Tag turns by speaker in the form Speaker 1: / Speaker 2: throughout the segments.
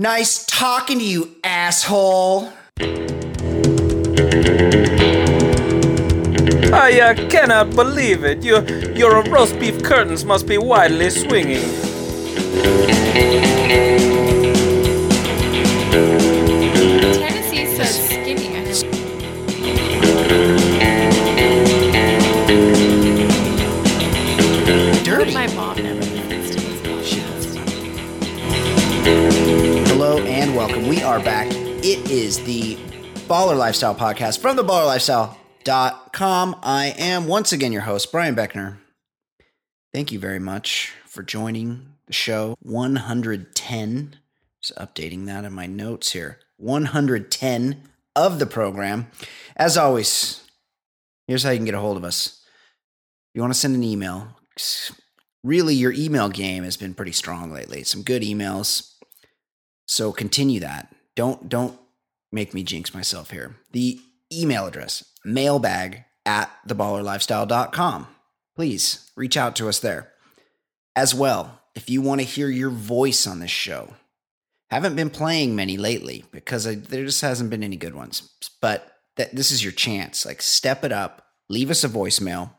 Speaker 1: Nice talking to you, asshole.
Speaker 2: I uh, cannot believe it. Your your roast beef curtains must be widely swinging.
Speaker 3: Tennessee says
Speaker 1: are back. It is the Baller Lifestyle podcast from the ballerlifestyle.com. I am once again your host, Brian Beckner. Thank you very much for joining the show. 110. Just updating that in my notes here. 110 of the program. As always, here's how you can get a hold of us. If you want to send an email, really your email game has been pretty strong lately. Some good emails. So continue that. Don't don't make me jinx myself here. The email address, mailbag at theballerlifestyle.com. Please reach out to us there. As well, if you want to hear your voice on this show, haven't been playing many lately because I, there just hasn't been any good ones. But this is your chance. Like step it up. Leave us a voicemail.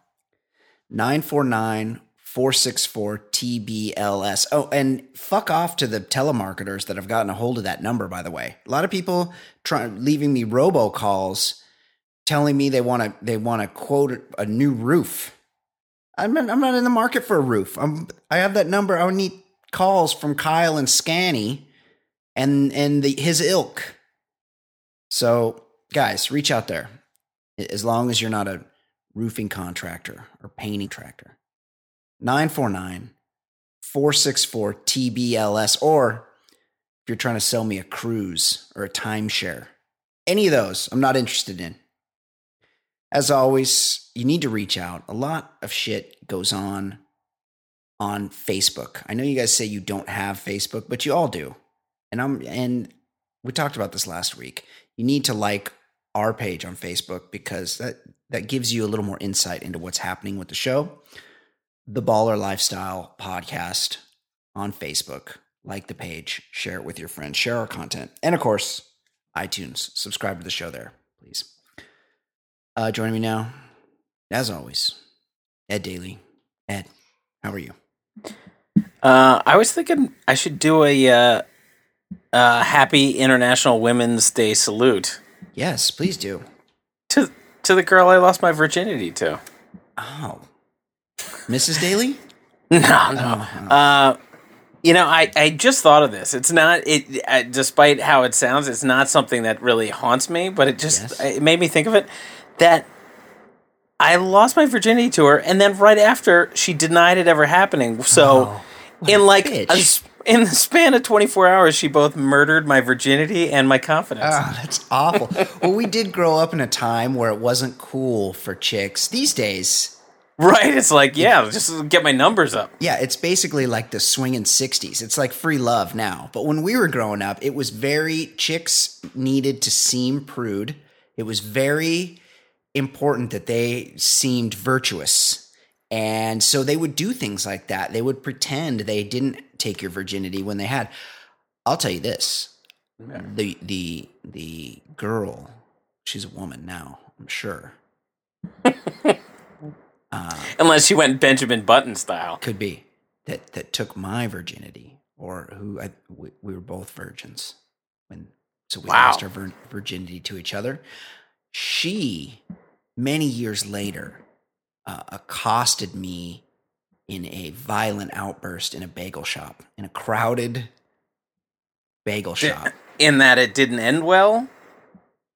Speaker 1: 949 464 TBLS. Oh, and fuck off to the telemarketers that have gotten a hold of that number, by the way. A lot of people try leaving me robocalls telling me they want to they want to quote a new roof. I'm not, I'm not in the market for a roof. I'm I have that number. I need calls from Kyle and Scanny and and the his ilk. So, guys, reach out there. As long as you're not a roofing contractor or painting tractor. 949 464 TBLS. Or if you're trying to sell me a cruise or a timeshare, any of those, I'm not interested in. As always, you need to reach out. A lot of shit goes on on Facebook. I know you guys say you don't have Facebook, but you all do. And I'm and we talked about this last week. You need to like our page on Facebook because that that gives you a little more insight into what's happening with the show. The Baller Lifestyle podcast on Facebook. Like the page, share it with your friends, share our content, and of course, iTunes. Subscribe to the show there, please. Uh, joining me now, as always, Ed Daly. Ed, how are you?
Speaker 2: Uh, I was thinking I should do a uh, uh, happy International Women's Day salute
Speaker 1: Yes, please do.
Speaker 2: to to the girl I lost my virginity to.
Speaker 1: Oh, Mrs. Daly.
Speaker 2: No, no. Uh, you know, I, I just thought of this. It's not it, uh, despite how it sounds, it's not something that really haunts me. But it just
Speaker 1: Yes.
Speaker 2: it made me think of it that I lost my virginity to her, and then right after she denied it ever happening. So
Speaker 1: Oh,
Speaker 2: in like a in the span of twenty four hours, she both murdered my virginity and my confidence.
Speaker 1: Oh, that's awful. well, we did grow up in a time where it wasn't cool for chicks. These days,
Speaker 2: right? It's like yeah, just get my numbers up.
Speaker 1: yeah, it's basically like the swinging 60s. It's like free love now. But when we were growing up, it was very, chicks needed to seem prude. It was very important that they seemed virtuous. And so they would do things like that. They would pretend they didn't take your virginity when they had. I'll tell you this. The the the girl, she's a woman now, I'm sure. uh,
Speaker 2: Unless she went Benjamin Button style.
Speaker 1: could be that that took my virginity, or who I, we, we were both virgins when so we
Speaker 2: Wow.
Speaker 1: lost our vir- virginity to each other. She, many years later, uh, accosted me in a violent outburst in a bagel shop, in a crowded bagel shop.
Speaker 2: In that it didn't end well.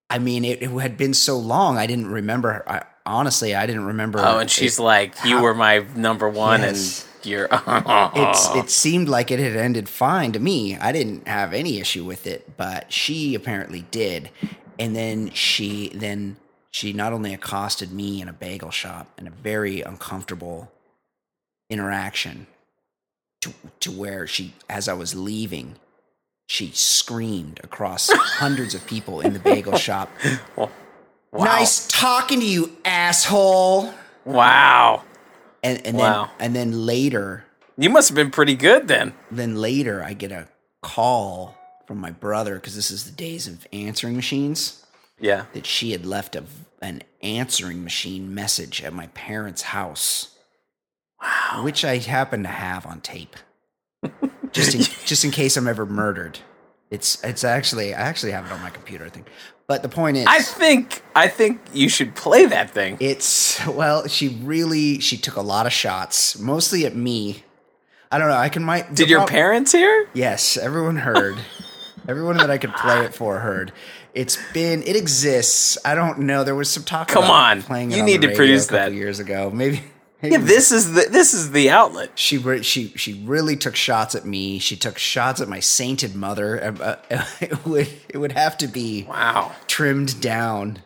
Speaker 1: I mean, it, it had been so long, I didn't remember. I, honestly, I didn't remember.
Speaker 2: Oh, and she's
Speaker 1: it-
Speaker 2: like, "You
Speaker 1: how-
Speaker 2: were my number one,
Speaker 1: Yes.
Speaker 2: and you're."
Speaker 1: it's it seemed like it had ended fine to me. I didn't have any issue with it, but she apparently did. And then she then she not only accosted me in a bagel shop in a very uncomfortable interaction to to where she as I was leaving, she screamed across hundreds of people in the bagel shop.
Speaker 2: wow.
Speaker 1: Nice talking to you, asshole.
Speaker 2: Wow.
Speaker 1: And and
Speaker 2: Wow.
Speaker 1: then and then later
Speaker 2: You must have been pretty good then.
Speaker 1: then later I get a call from my brother because this is the days of answering machines
Speaker 2: Yeah.
Speaker 1: that she had left a, an answering machine message at my parents' house,
Speaker 2: Wow.
Speaker 1: which I happen to have on tape, just in, just in case I'm ever murdered. It's it's actually I actually have it on my computer, I think. But the point is,
Speaker 2: I think I think you should play that thing.
Speaker 1: it's well, she really she took a lot of shots, mostly at me. I don't know. I can might.
Speaker 2: Did your
Speaker 1: prob-
Speaker 2: parents hear?
Speaker 1: Yes, everyone heard. everyone that I could play it for heard. It's been it exists. I don't know. There was some talk.
Speaker 2: Come
Speaker 1: about
Speaker 2: on.
Speaker 1: playing it
Speaker 2: You
Speaker 1: on
Speaker 2: need to produce that.
Speaker 1: years ago. Maybe.
Speaker 2: Yeah, this is the this is the outlet.
Speaker 1: she re- she she really took shots at me. She took shots at my sainted mother. Uh, uh, it would it would have to be
Speaker 2: Wow.
Speaker 1: trimmed down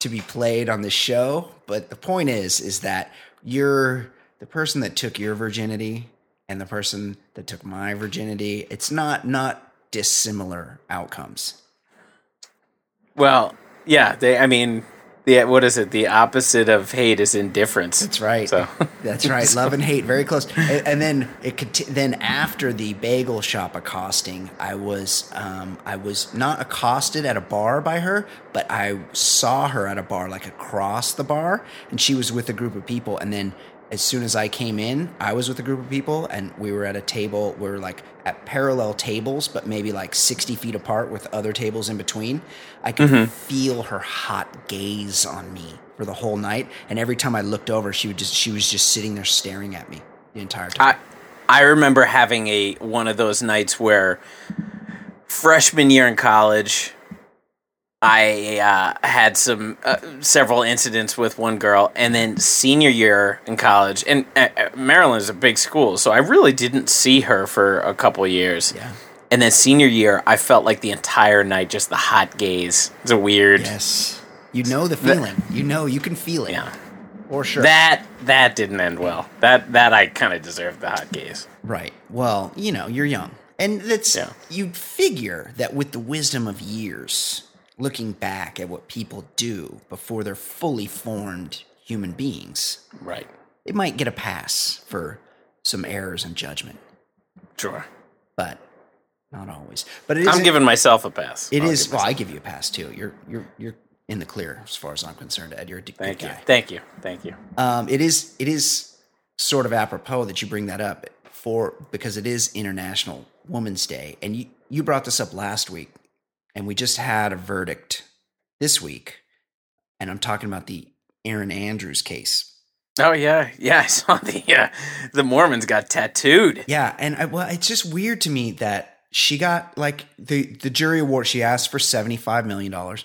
Speaker 1: to be played on the show. But the point is, is that you're the person that took your virginity and the person that took my virginity. It's not not dissimilar outcomes.
Speaker 2: Well, yeah, they I mean, the what is it? The opposite of hate is indifference.
Speaker 1: That's right.
Speaker 2: So
Speaker 1: That's right. Love and hate, very close. And, and then it conti- then after the bagel shop accosting, I was um, I was not accosted at a bar by her, but I saw her at a bar, like across the bar, and she was with a group of people. And then as soon as I came in, I was with a group of people, and we were at a table. We were like at parallel tables, but maybe like sixty feet apart, with other tables in between. I could mm-hmm. feel her hot gaze on me for the whole night, and every time I looked over, she would just she was just sitting there staring at me the entire time.
Speaker 2: I I remember having a one of those nights where freshman year in college, I uh, had some uh, several incidents with one girl, and then senior year in college, and uh, uh, Maryland is a big school, so I really didn't see her for a couple years.
Speaker 1: yeah.
Speaker 2: And then senior year, I felt like the entire night just the hot gaze. It's a weird.
Speaker 1: Yes. You know the feeling. you know you can feel it.
Speaker 2: Yeah.
Speaker 1: For sure.
Speaker 2: That that didn't end well. That that I kind of deserved the hot gaze.
Speaker 1: Right. Well, you know, you're young. And that's
Speaker 2: Yeah.
Speaker 1: you'd figure that with the wisdom of years, looking back at what people do before they're fully formed human beings,
Speaker 2: Right.
Speaker 1: they might get a pass for some errors in judgment.
Speaker 2: Sure.
Speaker 1: But not always. But it is
Speaker 2: I'm giving myself a pass.
Speaker 1: it
Speaker 2: I'll
Speaker 1: is well, I give you a pass too. You're you're you're in the clear as far as I'm concerned, Ed. You're a d- good
Speaker 2: Thank you.
Speaker 1: guy.
Speaker 2: Thank you. Thank you.
Speaker 1: Um, it is it is sort of apropos that you bring that up for because it is International Women's Day, and you you brought this up last week, and we just had a verdict this week, and I'm talking about the Erin Andrews case.
Speaker 2: Oh yeah, yeah. I saw the uh, the Mormons got tattooed.
Speaker 1: Yeah, and I, well, it's just weird to me that she got like the the jury award. She asked for seventy five million dollars.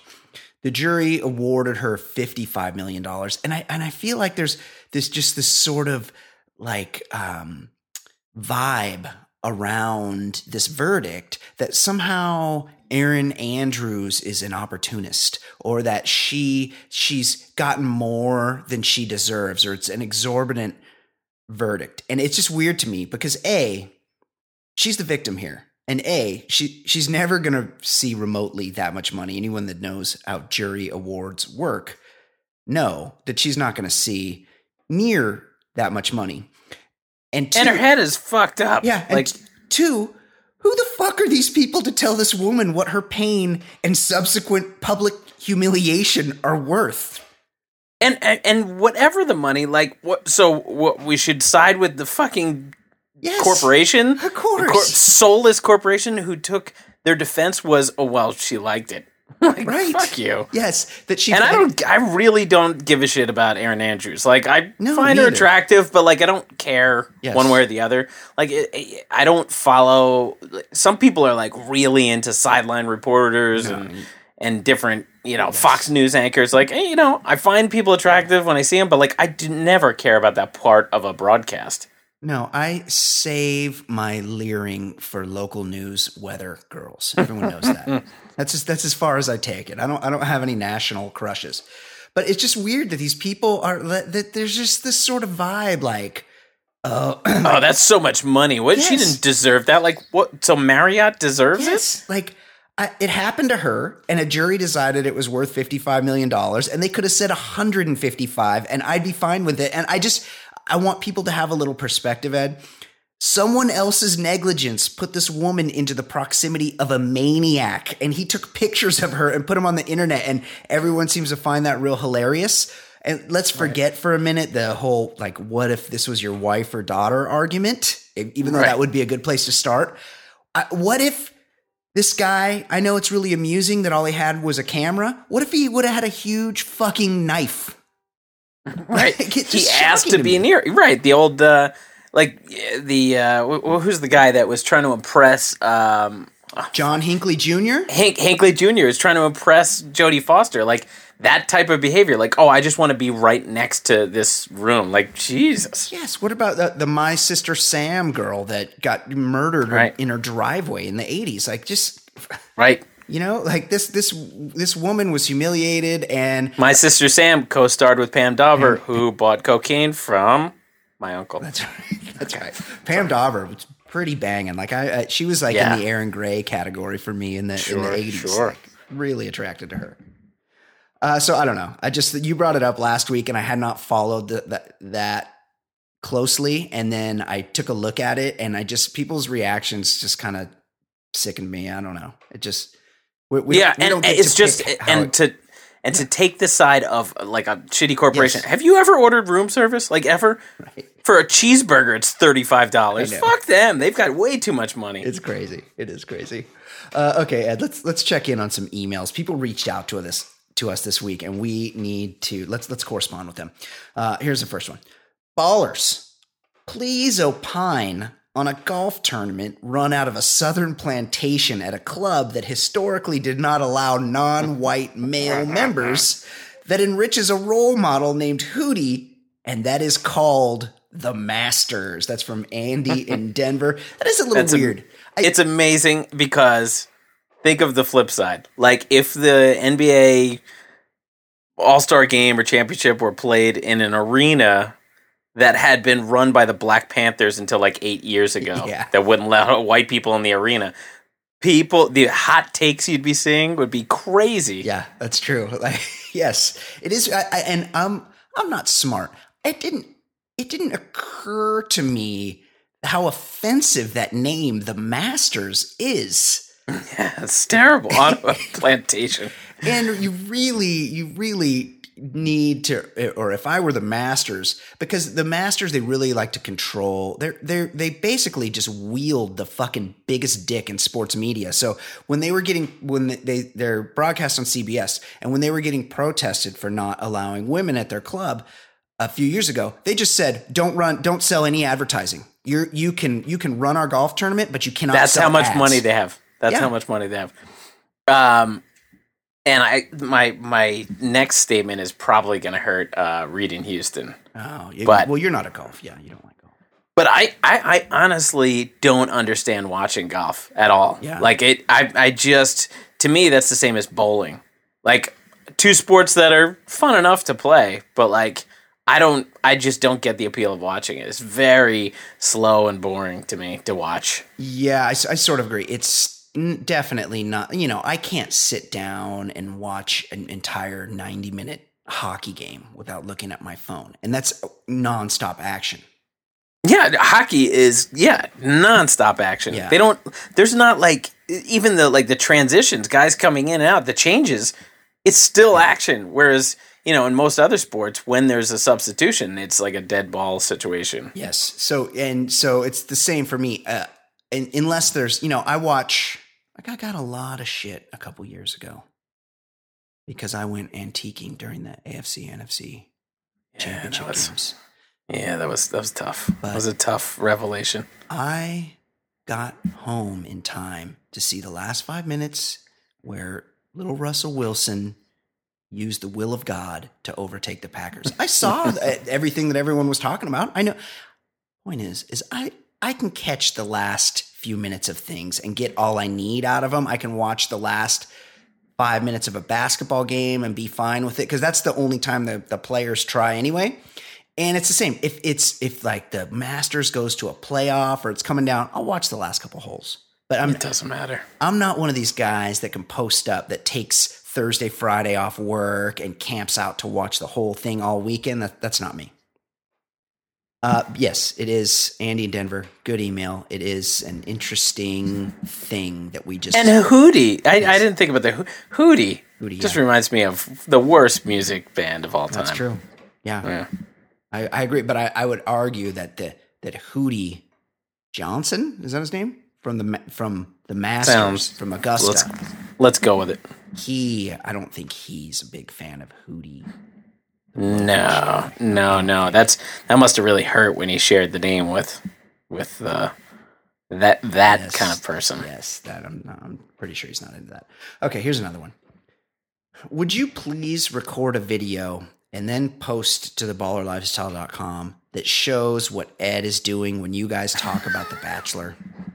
Speaker 1: The jury awarded her fifty five million dollars, and I and I feel like there's this just this sort of like um, vibe around this verdict that somehow Erin Andrews is an opportunist or that she she's gotten more than she deserves or it's an exorbitant verdict. And it's just weird to me because A, she's the victim here. And A, she she's never gonna see remotely that much money. Anyone that knows how jury awards work know that she's not gonna see near that much money. And, two,
Speaker 2: And her head is fucked up.
Speaker 1: yeah,
Speaker 2: like
Speaker 1: two, who the fuck are these people to tell this woman what her pain and subsequent public humiliation are worth?
Speaker 2: and, and and whatever the money, like what? So what? We should side with the fucking
Speaker 1: Yes,
Speaker 2: corporation,
Speaker 1: of course.
Speaker 2: soulless corporation who took their defense was, oh well, she liked it. like,
Speaker 1: Right.
Speaker 2: Fuck you.
Speaker 1: Yes, that she
Speaker 2: And I don't, I really don't give a shit about Erin Andrews. Like, I
Speaker 1: No,
Speaker 2: find her attractive, but like, I don't care
Speaker 1: Yes.
Speaker 2: one way or the other. Like, it, it- I don't follow. Some people are like really into sideline reporters and and different, you know, Fox News anchors. Like, hey, you know, I find people attractive when I see them, but like, I do never care about that part of a broadcast.
Speaker 1: No, I save my leering for local news weather girls. Everyone knows that. That's just, that's as far as I take it. I don't I don't have any national crushes. But it's just weird that these people are that there's just this sort of vibe like oh
Speaker 2: Oh, that's so much money. What? She didn't deserve that. Like, what? So Marriott deserves it?
Speaker 1: like I, it happened to her and a jury decided it was worth 55 million dollars and they could have said 155 and I'd be fine with it and I just I want people to have a little perspective Ed Someone else's negligence put this woman into the proximity of a maniac, and he took pictures of her and put them on the internet, and everyone seems to find that real hilarious. And let's forget for a minute the whole like, what if this was your wife or daughter argument? Even though
Speaker 2: Right.
Speaker 1: that would be a good place to start. I, what if this guy? I know it's really amusing that all he had was a camera. What if he would have had a huge fucking knife?
Speaker 2: Right. He asked to
Speaker 1: to
Speaker 2: be
Speaker 1: me.
Speaker 2: near. Right. The old, uh, like the uh, wh- wh- who's the guy that was trying to impress um,
Speaker 1: John Hinckley Jr.
Speaker 2: Hank Hankley Jr. is trying to impress Jodie Foster. Like that type of behavior. Like, oh, I just want to be right next to this room. Like, Jesus.
Speaker 1: Yes. What about the, the My Sister Sam girl that got murdered
Speaker 2: Right.
Speaker 1: in her driveway in the 80s? Like, just,
Speaker 2: Right.
Speaker 1: you know, like this, this, this woman was humiliated and
Speaker 2: My sister Sam co-starred with Pam Dawber, who bought cocaine from my uncle.
Speaker 1: that's right. That's right. Pam Dawber was pretty banging. Like, I, uh, she was like
Speaker 2: Yeah.
Speaker 1: in the Erin Gray category for me in the, in the 80s.
Speaker 2: sure.
Speaker 1: Like, really attracted to her. Uh, so I don't know. I just, you brought it up last week and I had not followed the, that, that closely. And then I took a look at it and I just, people's reactions just kind of sickened me. I don't know. It just, we, we,
Speaker 2: yeah, and it's just and
Speaker 1: it-
Speaker 2: to and to take the side of like a shitty corporation.
Speaker 1: Yes.
Speaker 2: Have you ever ordered room service? Like ever? For a cheeseburger, it's thirty five dollars. Fuck them. They've got way too much money.
Speaker 1: It's crazy. It is crazy. Uh, okay, Ed, let's let's check in on some emails. People reached out to us to us this week, and we need to let's let's correspond with them. Uh, here's the first one: Ballers, please opine on a golf tournament run out of a southern plantation at a club that historically did not allow non-white male members that enriches a role model named Hootie, and that is called the Masters. That's from Andy in Denver. That is a little
Speaker 2: That's a-
Speaker 1: weird. I-
Speaker 2: it's amazing because think of the flip side. Like if the NBA All Star game or championship were played in an arena that had been run by the Black Panthers until like eight years ago,
Speaker 1: Yeah.
Speaker 2: that wouldn't let white people in the arena. People, the hot takes you'd be seeing would be crazy.
Speaker 1: Yeah, that's true. Like, yes, it is. I, I, and I'm I'm not smart. It didn't it didn't occur to me how offensive that name, the Masters, is.
Speaker 2: Yeah, it's terrible on a plantation.
Speaker 1: And you really, you really need to, or if I were the Masters, because the Masters they really like to control. They're they they basically just wield the fucking biggest dick in sports media. So when they were getting when they they're broadcast on CBS, and when they were getting protested for not allowing women at their club a few years ago, they just said, "Don't run, don't sell any advertising. You're you can you can run our golf tournament, but you cannot."
Speaker 2: That's how much
Speaker 1: ads."
Speaker 2: money they have. That's
Speaker 1: Yeah.
Speaker 2: how much money they have. Um, and I my my next statement is probably going to hurt uh, Reed in Houston.
Speaker 1: Oh, yeah,
Speaker 2: But-
Speaker 1: well, you're not a golf. Yeah, you don't like golf.
Speaker 2: But I, I, I honestly don't understand watching golf at all.
Speaker 1: Yeah.
Speaker 2: Like it I I just to me that's the same as bowling. Like two sports that are fun enough to play, but like I don't I just don't get the appeal of watching it. It's very slow and boring to me to watch.
Speaker 1: Yeah, I, I sort of agree. It's definitely not, you know, I can't sit down and watch an entire 90 minute hockey game without looking at my phone. And that's nonstop action.
Speaker 2: Yeah, hockey is yeah nonstop action.
Speaker 1: Yeah.
Speaker 2: They don't. There's not like even the like the transitions, guys coming in and out, the changes. It's still action. Whereas you know in most other sports, when there's a substitution, it's like a dead ball situation.
Speaker 1: Yes. So, and so it's the same for me. Uh, and unless there's, you know, I watch, like I got a lot of shit a couple years ago because I went antiquing during the AFC NFC
Speaker 2: Yeah,
Speaker 1: championship
Speaker 2: that was,
Speaker 1: games.
Speaker 2: yeah, that was that was tough.
Speaker 1: But-
Speaker 2: that was a tough revelation.
Speaker 1: I got home in time to see the last five minutes where little Russell Wilson used the will of God to overtake the Packers. I saw everything that everyone was talking about. I know. Point is, is I I can catch the last few minutes of things and get all I need out of them. I can watch the last five minutes of a basketball game and be fine with it because that's the only time the, the players try anyway. And it's the same. If it's if like the Masters goes to a playoff or it's coming down, I'll watch the last couple holes. But I'm
Speaker 2: It doesn't matter.
Speaker 1: I'm not one of these guys that can post up that takes Thursday, Friday off work and camps out to watch the whole thing all weekend. That, that's not me. Uh, yes, it is Andy in Denver. Good email. It is an interesting thing that we just
Speaker 2: And Hootie. I, I didn't think about the Ho- Hootie.
Speaker 1: Hootie,
Speaker 2: Just
Speaker 1: yeah.
Speaker 2: reminds me of the worst music band of all time.
Speaker 1: That's true. Yeah,
Speaker 2: Yeah.
Speaker 1: I, I agree. But I, I would argue that the that Hootie Johnson is that his name from the from the Masters
Speaker 2: Sounds-
Speaker 1: from Augusta.
Speaker 2: Let's let's go with it.
Speaker 1: he, I don't think he's a big fan of Hootie.
Speaker 2: No, no, no. That's that must have really hurt when he shared the name with with uh, that that
Speaker 1: Yes.
Speaker 2: kind of person.
Speaker 1: Yes, that I'm I'm pretty sure he's not into that. Okay, here's another one. Would you please record a video and then post to the ballerlifestyle.com that shows what Ed is doing when you guys talk about The Bachelor?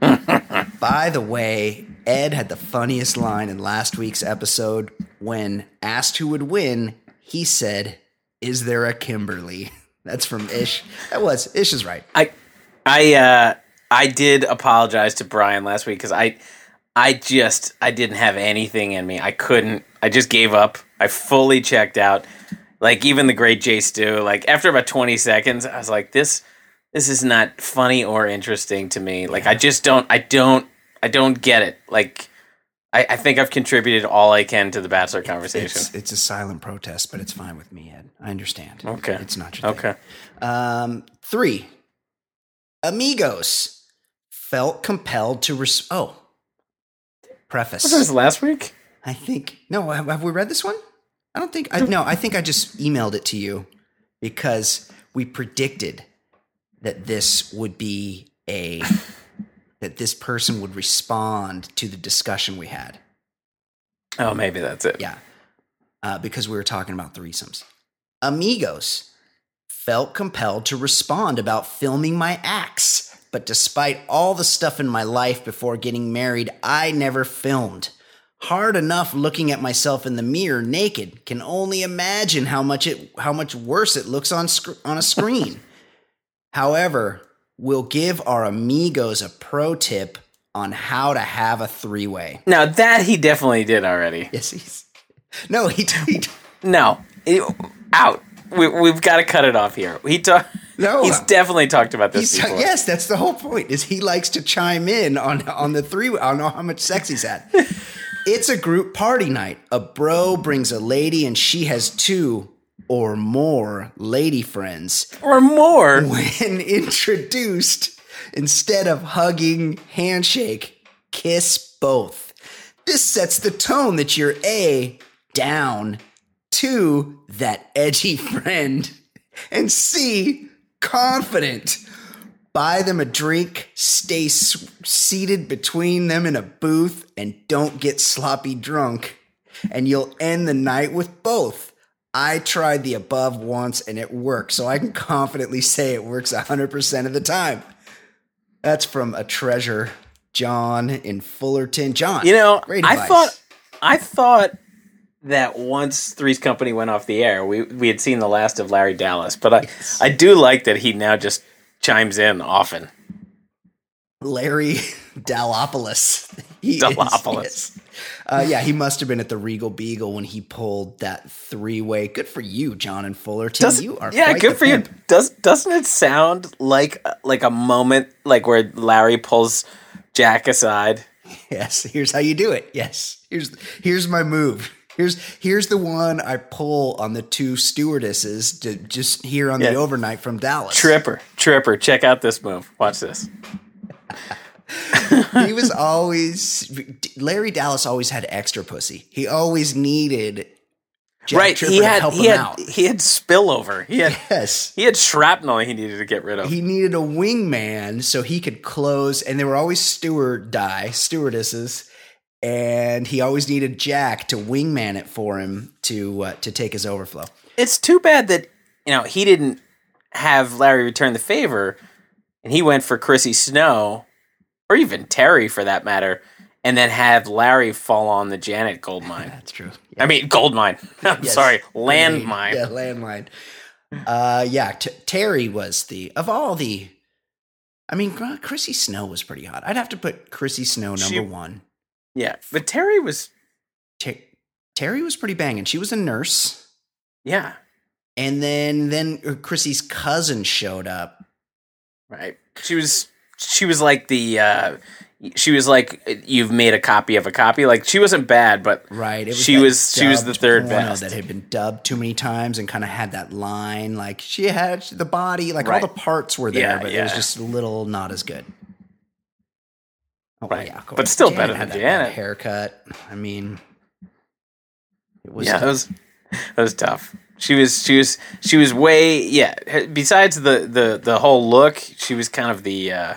Speaker 1: By the way, Ed had the funniest line in last week's episode when asked who would win, he said, "Is there a Kimberly?" That's from Ish. That was Ish is right.
Speaker 2: I I uh I did apologize to Brian last week because I I just I didn't have anything in me. I couldn't. I just gave up. I fully checked out. Like even the great Jay Stu. Like after about twenty seconds, I was like, this this is not funny or interesting to me. Like I just don't. I don't. I don't get it. Like. I, I think I've contributed all I can to the Bachelor conversation.
Speaker 1: It's, it's a silent protest, but it's fine with me, Ed. I understand.
Speaker 2: Okay.
Speaker 1: It's not your thing.
Speaker 2: okay.
Speaker 1: Um, three. Amigos felt compelled to res- oh. Preface.
Speaker 2: Was this last week?
Speaker 1: I think no. Have, have we read this one? I don't think. I, no, I think I just emailed it to you because we predicted that this would be a that this person would respond to the discussion we had.
Speaker 2: Oh, maybe that's it.
Speaker 1: Yeah, uh, because we were talking about threesomes. Amigos felt compelled to respond about filming my acts, but despite all the stuff in my life before getting married, I never filmed. Hard enough looking at myself in the mirror naked. Can only imagine how much it how much worse it looks on sc- on a screen. However, we'll give our amigos a pro tip on how to have a three way.
Speaker 2: Now that he definitely did already.
Speaker 1: Yes, he's no, he, he
Speaker 2: No, It- out. We, we've got to cut it off here. He talk,
Speaker 1: No.
Speaker 2: He's definitely talked about this before.
Speaker 1: yes, that's the whole point. Is he likes to chime in on on the three on how much sex he's had. it's a group party night. A bro brings a lady, and she has two or more lady friends.
Speaker 2: or more.
Speaker 1: When introduced, instead of hugging, handshake, kiss both. This sets the tone that you're a down, two that edgy friend, and C confident. Buy them a drink, stay s- seated between them in a booth, and don't get sloppy drunk. And you'll end the night with both. I tried the above once and it worked, so I can confidently say it works 100% of the time. That's from a treasure, John in Fullerton. John,
Speaker 2: You know, I thought, I thought that once Three's Company went off the air, we we had seen the last of Larry Dallas. But I, I do like that he now just chimes in often.
Speaker 1: Larry Dalopoulos. He is-
Speaker 2: Dalopoulos.
Speaker 1: yes. Uh, yeah, he must have been at the Regal Beagle when he pulled that three way. Good for you, John and Fullerton.
Speaker 2: Does,
Speaker 1: you are
Speaker 2: yeah, good for you. Does doesn't it sound like like a moment like where Larry pulls Jack aside?
Speaker 1: Yes, here's how you do it. Yes, here's here's my move. Here's here's the one I pull on the two stewardesses to just here on the overnight from Dallas.
Speaker 2: Tripper, Tripper, check out this move. Watch this.
Speaker 1: He was always Larry Dallas always had extra pussy. He always needed Jack
Speaker 2: right,
Speaker 1: Tripper
Speaker 2: he
Speaker 1: to
Speaker 2: had
Speaker 1: help
Speaker 2: he
Speaker 1: him
Speaker 2: had
Speaker 1: out.
Speaker 2: he had spillover. He had
Speaker 1: Yes.
Speaker 2: he had shrapnel he needed to get rid of.
Speaker 1: He needed a wingman so he could close, and they were always steward die stewardesses, and he always needed Jack to wingman it for him to uh, to take his overflow.
Speaker 2: it's too bad that you know he didn't have Larry return the favor, and he went for Chrissy Snow, or even Terry for that matter, and then have Larry fall on the Janet gold mine.
Speaker 1: That's true.
Speaker 2: I mean, gold mine. I'm
Speaker 1: Yes.
Speaker 2: sorry, landmine.
Speaker 1: Yeah, landmine. Uh, yeah, T- Terry was the of all the. I mean, Chrissy Snow was pretty hot. I'd have to put Chrissy Snow number
Speaker 2: She-
Speaker 1: one.
Speaker 2: Yeah, but Terry was
Speaker 1: Ter- Terry was pretty banging. She was a nurse,
Speaker 2: yeah.
Speaker 1: and then then uh, Chrissy's cousin showed up,
Speaker 2: Right. She was she was like the uh she was like you've made a copy of a copy. Like she wasn't bad, but
Speaker 1: Right. It
Speaker 2: she was she was the third best.
Speaker 1: that had been dubbed too many times and kind of had that line. Like she had the body, like
Speaker 2: Right.
Speaker 1: all the parts were there,
Speaker 2: Yeah,
Speaker 1: but it was just a little not as good. Oh,
Speaker 2: Right.
Speaker 1: of
Speaker 2: But still better
Speaker 1: had
Speaker 2: than
Speaker 1: that
Speaker 2: Janet.
Speaker 1: Haircut. I mean, it was.
Speaker 2: yeah, that was that was tough. She was she was she was way yeah. Besides the the the whole look, she was kind of the uh,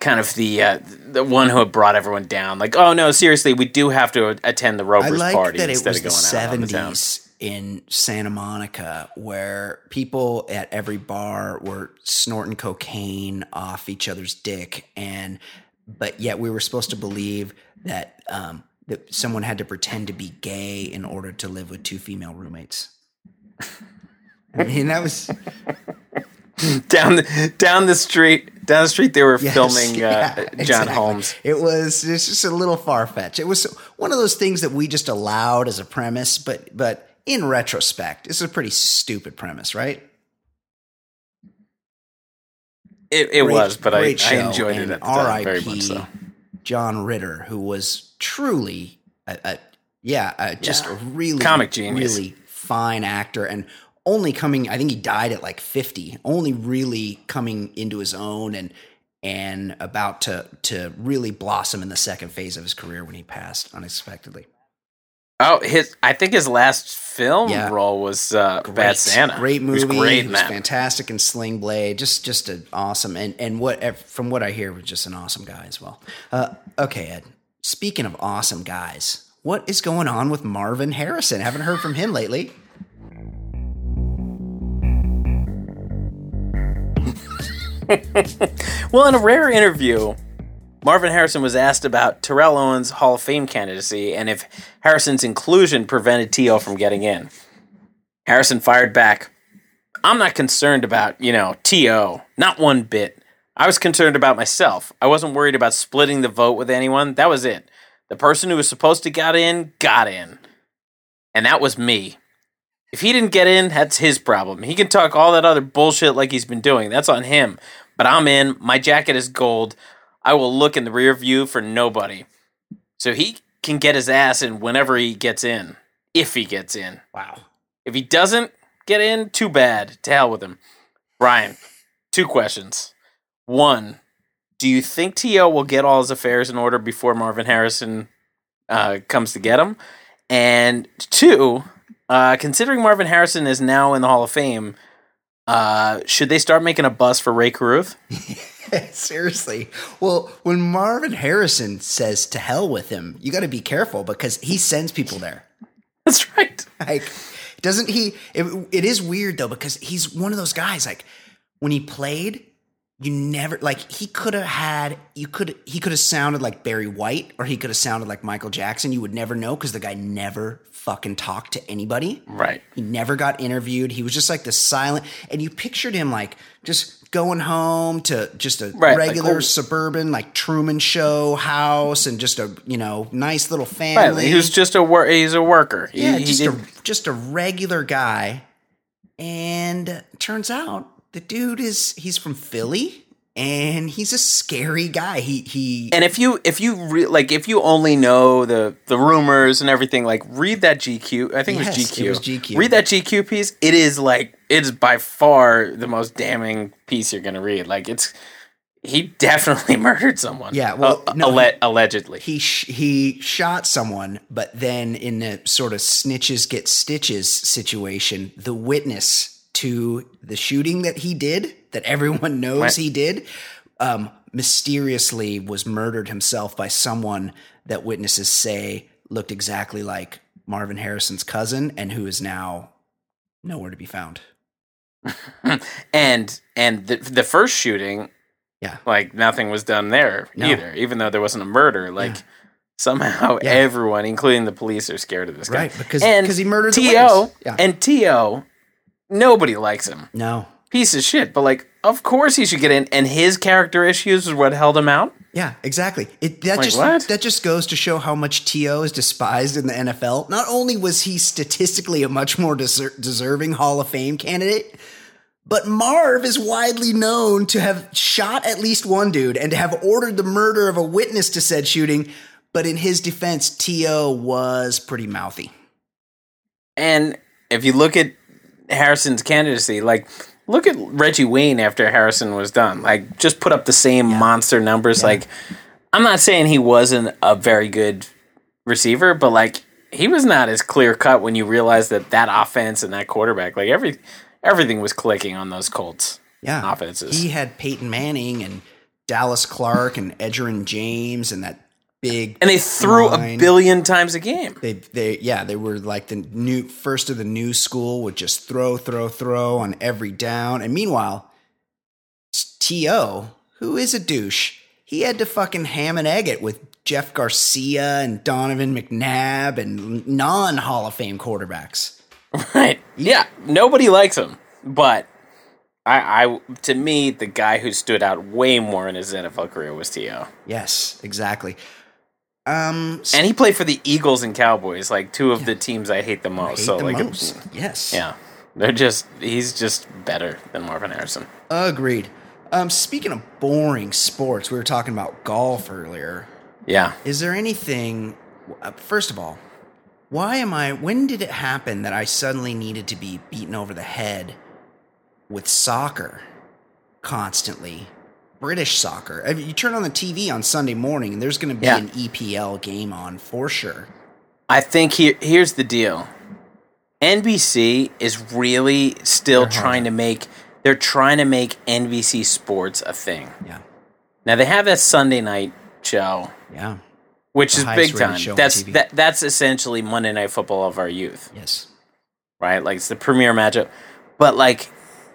Speaker 2: kind of the uh, the one who had brought everyone down. Like, oh no, seriously, we do have to attend the
Speaker 1: I
Speaker 2: Rovers
Speaker 1: like
Speaker 2: party
Speaker 1: that it
Speaker 2: instead
Speaker 1: was
Speaker 2: of
Speaker 1: the
Speaker 2: going out on the town.
Speaker 1: in Santa Monica, where people at every bar were snorting cocaine off each other's dick, and but yet we were supposed to believe that um, that someone had to pretend to be gay in order to live with two female roommates. I mean, that was
Speaker 2: down the, down the street down the street they were
Speaker 1: Yes,
Speaker 2: filming
Speaker 1: yeah,
Speaker 2: uh, John
Speaker 1: exactly.
Speaker 2: Holmes.
Speaker 1: It was it's just a little far fetched. It was one of those things that we just allowed as a premise, but but in retrospect, this is a pretty stupid premise, right?
Speaker 2: It, it
Speaker 1: Great-
Speaker 2: was, but I, I enjoyed it at the time very much so.
Speaker 1: John Ritter, who was truly a, a yeah, just
Speaker 2: Yeah.
Speaker 1: a really
Speaker 2: Comic genius.
Speaker 1: really fine actor, and only coming. I think he died at like fifty. Only really coming into his own and and about to to really blossom in the second phase of his career when he passed unexpectedly.
Speaker 2: Oh, his I think his last film
Speaker 1: Yeah.
Speaker 2: role was uh, Bad
Speaker 1: Great.
Speaker 2: Santa.
Speaker 1: Great movie.
Speaker 2: was great
Speaker 1: He was fantastic in Sling Blade. Just just an awesome and and what from what I hear was just an awesome guy as well. Uh, okay, Ed. Speaking of awesome guys, what is going on with Marvin Harrison? Haven't heard from him lately.
Speaker 2: Well, in a rare interview, Marvin Harrison was asked about Terrell Owens' Hall of Fame candidacy and if Harrison's inclusion prevented T.O. from getting in. Harrison fired back, I'm not concerned about, you know, T.O., not one bit. I was concerned about myself. I wasn't worried about splitting the vote with anyone. That was it. The person who was supposed to get in got in. And that was me. If he didn't get in, that's his problem. He can talk all that other bullshit like he's been doing. That's on him. But I'm in. My jacket is gold. I will look in the rear view for nobody. So he can get his ass in whenever he gets in. If he gets in.
Speaker 1: Wow.
Speaker 2: If he doesn't get in, too bad. To hell with him. Ryan, two questions. One, do you think T.O. will get all his affairs in order before Marvin Harrison uh, comes to get him? And two, uh, considering Marvin Harrison is now in the Hall of Fame, uh, should they start making a bus for Rae Carruth?
Speaker 1: Seriously. Well, when Marvin Harrison says to hell with him, you got to be careful because he sends people there.
Speaker 2: That's right.
Speaker 1: Like, doesn't he? It, it is weird though because he's one of those guys. Like when he played, you never like he could have had you could he could have sounded like Barry White or he could have sounded like Michael Jackson. You would never know because the guy never fucking talked to anybody.
Speaker 2: Right.
Speaker 1: He never got interviewed. He was just like the silent, and you pictured him like just going home to just a
Speaker 2: Right, like,
Speaker 1: regular
Speaker 2: oh.
Speaker 1: suburban like Truman Show house and just a you know nice little
Speaker 2: Right.
Speaker 1: family.
Speaker 2: He was just a wor- he's a worker. He-
Speaker 1: Yeah, just a just a regular guy. And turns out the dude is he's from Philly and he's a scary guy. He he
Speaker 2: And if you if you re- like if you only know the the rumors and everything, like read that GQ. I think
Speaker 1: Yes,
Speaker 2: it was GQ.
Speaker 1: it was GQ.
Speaker 2: Read that GQ piece. It is like it is by far the most damning piece you're gonna read. Like it's he definitely murdered someone.
Speaker 1: Yeah, well,
Speaker 2: Uh,
Speaker 1: no,
Speaker 2: alle- allegedly.
Speaker 1: he sh- he shot someone, but then in the sort of snitches get stitches situation, the witness to the shooting that he did, that everyone knows
Speaker 2: Right.
Speaker 1: he did, um, mysteriously was murdered himself by someone that witnesses say looked exactly like Marvin Harrison's cousin, and who is now nowhere to be found.
Speaker 2: and and the the first shooting,
Speaker 1: Yeah.
Speaker 2: like nothing was done there
Speaker 1: No.
Speaker 2: either. Even though there wasn't a murder, like.
Speaker 1: Yeah.
Speaker 2: Somehow,
Speaker 1: Yeah.
Speaker 2: everyone, including the police, are scared of this guy.
Speaker 1: Right, because
Speaker 2: and
Speaker 1: because he murdered the
Speaker 2: To.
Speaker 1: Yeah.
Speaker 2: and T.O., nobody likes him.
Speaker 1: no.
Speaker 2: Piece of shit. But like, of course he should get in. And his character issues is what held him out.
Speaker 1: Yeah, exactly. It that
Speaker 2: Like
Speaker 1: just
Speaker 2: what?
Speaker 1: that just goes to show how much T.O. is despised in the NFL. Not only was he statistically a much more deser- deserving Hall of Fame candidate, But Marv is widely known to have shot at least one dude and to have ordered the murder of a witness to said shooting. But in his defense, T.O. was pretty mouthy.
Speaker 2: And if you look at Harrison's candidacy, like look at Reggie Wayne after Harrison was done. Like just put up the same monster numbers. Like I'm not saying he wasn't a very good receiver, but like he was not as clear cut when you realize that that offense and that quarterback, like every everything was clicking on those Colts
Speaker 1: Yeah.
Speaker 2: offenses.
Speaker 1: He had Peyton Manning and Dallas Clark and Edgerrin James and that big
Speaker 2: and they threw a billion times a game.
Speaker 1: They they yeah, they were like the new first of the new school would just throw, throw, throw on every down. And meanwhile, T.O., who is a douche, he had to fucking ham and egg it with Jeff Garcia and Donovan McNabb and non Hall of Fame quarterbacks.
Speaker 2: Right. Yeah. Nobody likes him, but I, I, to me, the guy who stood out way more in his NFL career was T.O.
Speaker 1: Yes, exactly. Um,
Speaker 2: And he played for the Eagles and Cowboys, like two of the teams I hate the
Speaker 1: hate
Speaker 2: most. so
Speaker 1: the
Speaker 2: like,
Speaker 1: most. Yes.
Speaker 2: yeah, they're just he's just better than Marvin Harrison.
Speaker 1: Agreed. Um, speaking of boring sports, we were talking about golf earlier.
Speaker 2: Yeah.
Speaker 1: Is there anything? uh, First of all, why am I? When did it happen that I suddenly needed to be beaten over the head with soccer constantly? British soccer. I mean, you turn on the TV on Sunday morning, and there's going to be
Speaker 2: Yeah.
Speaker 1: an EPL game on for sure.
Speaker 2: I think here here's the deal. NBC is really still
Speaker 1: hard.
Speaker 2: trying to make they're trying to make NBC sports a thing.
Speaker 1: Yeah,
Speaker 2: Now they have that Sunday night show,
Speaker 1: yeah,
Speaker 2: which
Speaker 1: The
Speaker 2: is big time. That's that that's essentially Monday Night Football of our youth.
Speaker 1: yes.
Speaker 2: right? Like it's the premier matchup. But like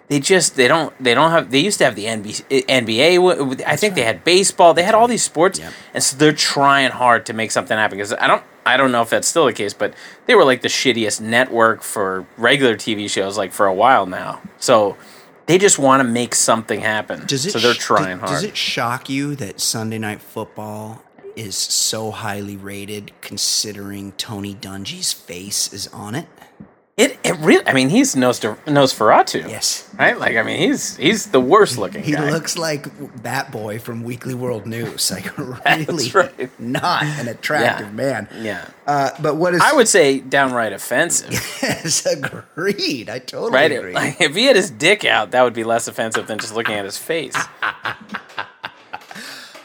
Speaker 2: they just they don't they don't have they used to have the NBA NBA. I think they had baseball. They had all these sports,
Speaker 1: Yep.
Speaker 2: and so they're trying hard to make something happen. Because I don't I don't know if that's still the case, but they were like the shittiest network for regular TV shows like for a while now. So they just want to make something happen.
Speaker 1: Does it?
Speaker 2: so they're trying hard.
Speaker 1: Does it shock you that Sunday Night Football is so highly rated, considering Tony Dungy's face is on it?
Speaker 2: It it really. I mean, he's Nos Nosferatu.
Speaker 1: Yes.
Speaker 2: Right. Like I mean, he's he's the worst looking
Speaker 1: He
Speaker 2: guy.
Speaker 1: looks like Bat Boy from Weekly World News. Like really
Speaker 2: right.
Speaker 1: not an attractive
Speaker 2: Yeah.
Speaker 1: man.
Speaker 2: yeah.
Speaker 1: Uh, but what is
Speaker 2: I would say downright offensive.
Speaker 1: yes, agreed. I totally
Speaker 2: Right?
Speaker 1: agree.
Speaker 2: Like, if he had his dick out, that would be less offensive than just looking at his face.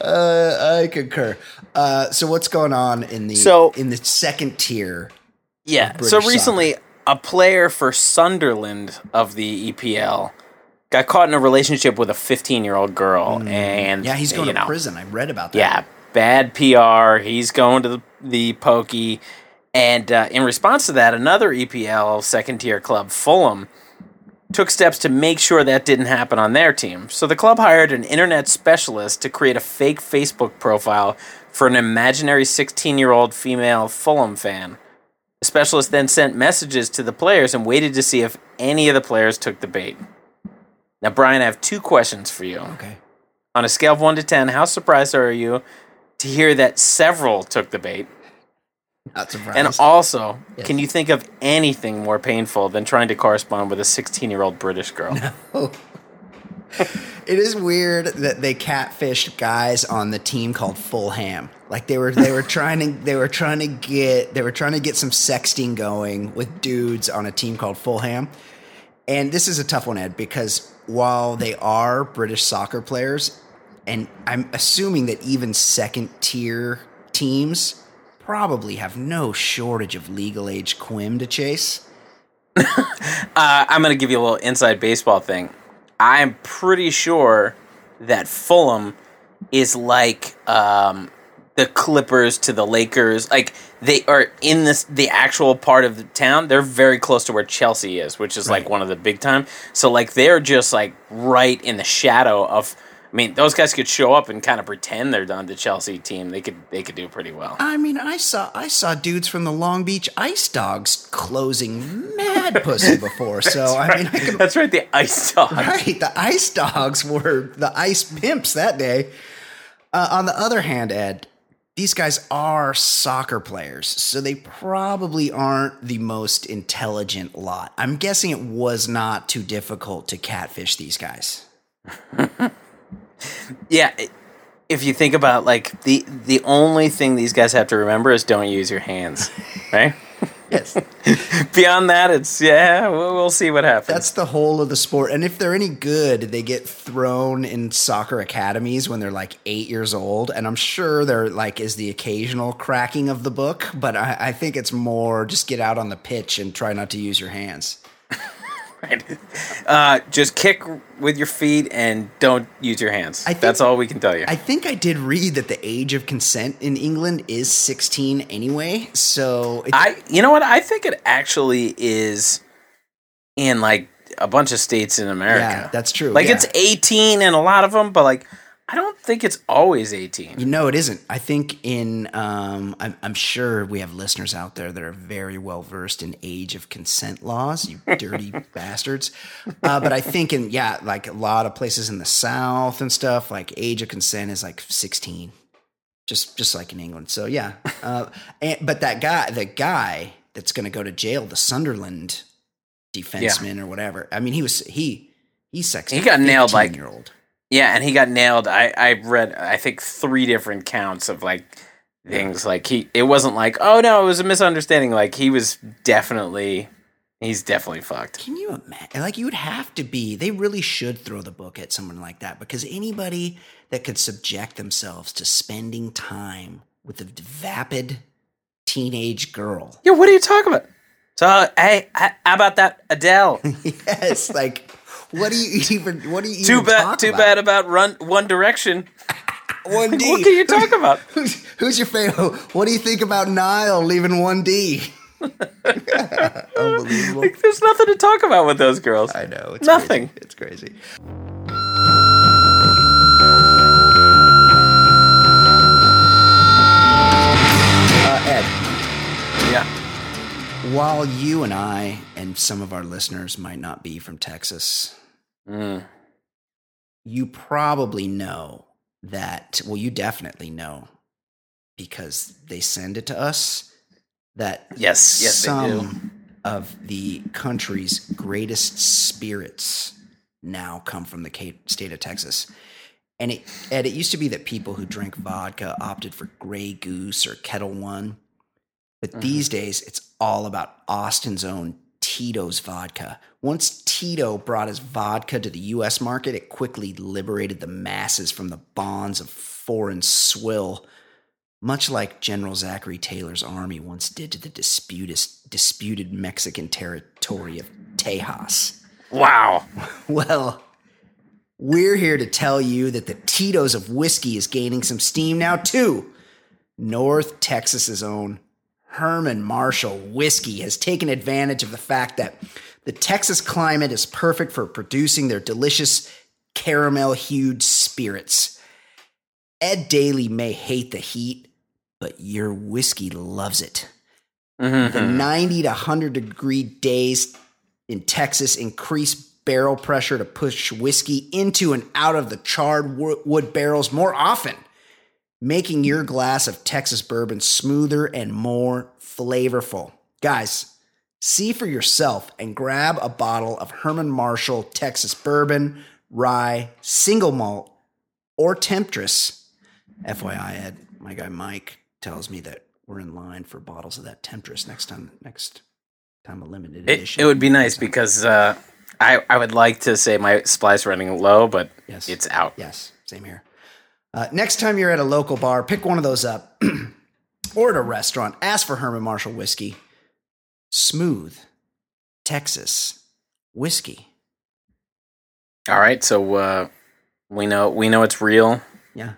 Speaker 1: uh, I concur. Uh, so what's going on in the
Speaker 2: So-
Speaker 1: in the second tier?
Speaker 2: Yeah. So recently, a player for Sunderland of the EPL got caught in a relationship with a 15 year old girl, and
Speaker 1: Mm. Yeah, he's going to
Speaker 2: know,
Speaker 1: prison. I read about that.
Speaker 2: Yeah, bad PR. He's going to the, the pokey. And uh, in response to that, another EPL second tier club, Fulham, took steps to make sure that didn't happen on their team. So the club hired an internet specialist to create a fake Facebook profile for an imaginary 16 year old female Fulham fan. The specialist then sent messages to the players and waited to see if any of the players took the bait. Now, Brian, I have two questions for you.
Speaker 1: Okay.
Speaker 2: On a scale of 1 to 10, how surprised are you to hear that several took the bait?
Speaker 1: Not surprised.
Speaker 2: And also,
Speaker 1: Yes.
Speaker 2: can you think of anything more painful than trying to correspond with a 16 year old British girl?
Speaker 1: It is weird that they catfished guys on the team called Fulham. Like they were they were trying to they were trying to get they were trying to get some sexting going with dudes on a team called Fulham. And this is a tough one, Ed, because while they are British soccer players, and I'm assuming that even second tier teams probably have no shortage of legal age quim to chase.
Speaker 2: Uh, I'm going to give you a little inside baseball thing. I'm pretty sure that Fulham is like um, the Clippers to the Lakers. Like they are in this the actual part of the town. They're very close to where Chelsea is, which is like one of the big time. So like they're just like right in the shadow of. I mean, those guys could show up and kind of pretend they're on the Chelsea team. They could they could do pretty well.
Speaker 1: I mean, I saw I saw dudes from the Long Beach Ice Dogs closing mad pussy before. So I mean, I can,
Speaker 2: That's right, the Ice Dogs.
Speaker 1: right. The Ice Dogs were the ice pimps that day. Uh, on the other hand, Ed, these guys are soccer players, so they probably aren't the most intelligent lot. I'm guessing it was not too difficult to catfish these guys.
Speaker 2: Yeah, if you think about like the the only thing these guys have to remember is don't use your hands, right?
Speaker 1: Yes.
Speaker 2: Beyond that, it's yeah, we'll, we'll see what happens.
Speaker 1: That's the whole of the sport. And if they're any good, they get thrown in soccer academies when they're like eight years old. And I'm sure there like is the occasional cracking of the book, but I, I think it's more just get out on the pitch and try not to use your hands.
Speaker 2: right. Uh, just kick with your feet and don't use your hands.
Speaker 1: Think-
Speaker 2: That's all we can tell you.
Speaker 1: I think I did read that the age of consent in England is 16 anyway. So
Speaker 2: I, you know what? I think it actually is in like a bunch of states in America.
Speaker 1: yeah, that's true.
Speaker 2: like
Speaker 1: yeah.
Speaker 2: it's 18 in a lot of them, but like I don't think it's always 18.
Speaker 1: You know, it isn't. I think in, um, I'm, I'm sure we have listeners out there that are very well versed in age of consent laws, you dirty bastards. Uh, but I think in, yeah, like a lot of places in the South and stuff, like age of consent is like 16, just, just like in England. So yeah. Uh, and, but that guy, the guy that's going to go to jail, the Sunderland defenseman or whatever, I mean, he was, he, he sexed
Speaker 2: He got nailed, like-
Speaker 1: 15-year-old.
Speaker 2: Yeah, and he got nailed. I I read I think three different counts of like things like he it wasn't like oh no it was a misunderstanding like he was definitely he's definitely fucked.
Speaker 1: Can you imagine? Like, you would have to be. They really should throw the book at someone like that because anybody that could subject themselves to spending time with a vapid teenage girl.
Speaker 2: Yeah, what are you talking about? So hey, h- how about that Adele?
Speaker 1: yes, like, what do you even? What do you
Speaker 2: too
Speaker 1: even
Speaker 2: bad. Too
Speaker 1: about?
Speaker 2: bad about Run One Direction.
Speaker 1: One D.
Speaker 2: What can you talk about?
Speaker 1: Who's, who's your favorite? What do you think about Niall leaving one D? Unbelievable.
Speaker 2: Like, there's nothing to talk about with those girls.
Speaker 1: I know. It's
Speaker 2: Nothing.
Speaker 1: Crazy. It's crazy. Uh, Ed. While you and I and some of our listeners might not be from Texas,
Speaker 2: Mm.
Speaker 1: you probably know that, well, you definitely know because they send it to us that
Speaker 2: Yes. Yes,
Speaker 1: some of the country's greatest spirits now come from the state of Texas. And it, and it used to be that people who drank vodka opted for Grey Goose or Ketel One. But
Speaker 2: Mm-hmm.
Speaker 1: these days, it's all about Austin's own Tito's vodka. Once Tito brought his vodka to the US market, it quickly liberated the masses from the bonds of foreign swill, much like General Zachary Taylor's army once did to the disputed, disputed Mexican territory of Tejas.
Speaker 2: Wow.
Speaker 1: Well, we're here to tell you that the Tito's of whiskey is gaining some steam now, too. North Texas's own Herman Marshall whiskey has taken advantage of the fact that the Texas climate is perfect for producing their delicious caramel hued spirits. Ed Daly may hate the heat, but your whiskey loves it.
Speaker 2: Mhm.
Speaker 1: The 90 to 100 degree days in Texas increase barrel pressure to push whiskey into and out of the charred wood barrels more often, making your glass of Texas bourbon smoother and more flavorful. Guys, see for yourself and grab a bottle of Herman Marshall Texas bourbon, rye, single malt, or Temptress. FYI, Ed, my guy Mike tells me that we're in line for bottles of that Temptress next time. Next time, a limited
Speaker 2: It,
Speaker 1: edition.
Speaker 2: it would be nice because uh, I I would like to say my supply's running low, but
Speaker 1: Yes.
Speaker 2: it's out.
Speaker 1: Yes, same here. Uh, next time you're at a local bar, pick one of those up, or at a restaurant. Ask for Herman Marshall whiskey. Smooth, Texas whiskey.
Speaker 2: All right, so uh, we know we know it's real.
Speaker 1: Yeah,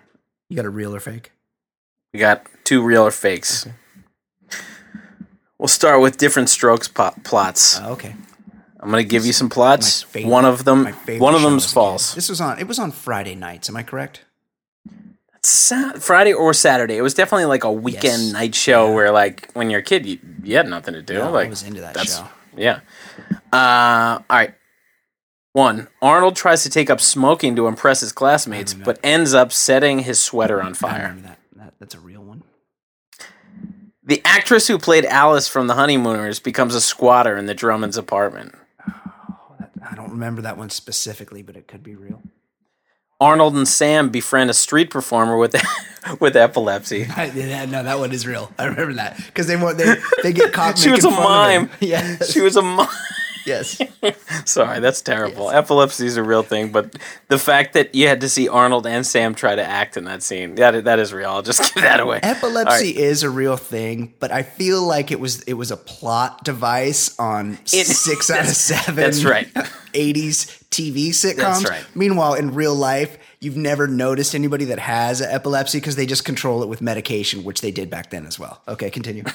Speaker 1: you got a real or fake?
Speaker 2: We got two real or fakes. We'll start with Diff'rent Strokes po- plots.
Speaker 1: Uh, okay.
Speaker 2: I'm gonna give you some plots.
Speaker 1: favorite-
Speaker 2: one of them, one of them's
Speaker 1: as a kid.
Speaker 2: false.
Speaker 1: This was on. It was on Friday nights. Am I correct?
Speaker 2: Sa- Friday or Saturday. It was definitely like a weekend
Speaker 1: Yes.
Speaker 2: night show where, like, when you're a kid, you, you had nothing to do.
Speaker 1: No, I was into that
Speaker 2: that's-
Speaker 1: show.
Speaker 2: Yeah. Uh, all right. One. Arnold tries to take up smoking to impress his classmates, but ends up setting his sweater on fire.
Speaker 1: that. that. That's a real one.
Speaker 2: The actress who played Alice from The Honeymooners becomes a squatter in the Drummonds' apartment.
Speaker 1: I don't remember that one specifically, but it could be real.
Speaker 2: Arnold and Sam befriend a street performer with with epilepsy.
Speaker 1: I, yeah, no, that one is real. I remember that because they want they they get caught.
Speaker 2: She was a
Speaker 1: fun of him.
Speaker 2: mime.
Speaker 1: Yes,
Speaker 2: She was a mime.
Speaker 1: yes.
Speaker 2: Sorry, that's terrible. Epilepsy is a real thing, but the fact that you had to see Arnold and Sam try to act in that scene, that that is real. I'll just give that away.
Speaker 1: Epilepsy
Speaker 2: right.
Speaker 1: is a real thing, but I feel like it was it was a plot device on
Speaker 2: It-
Speaker 1: six out of seven.
Speaker 2: that's right.
Speaker 1: 80s TV sitcoms.
Speaker 2: That's right.
Speaker 1: Meanwhile, in real life, you've never noticed anybody that has epilepsy because they just control it with medication, which they did back then as well. Okay, continue.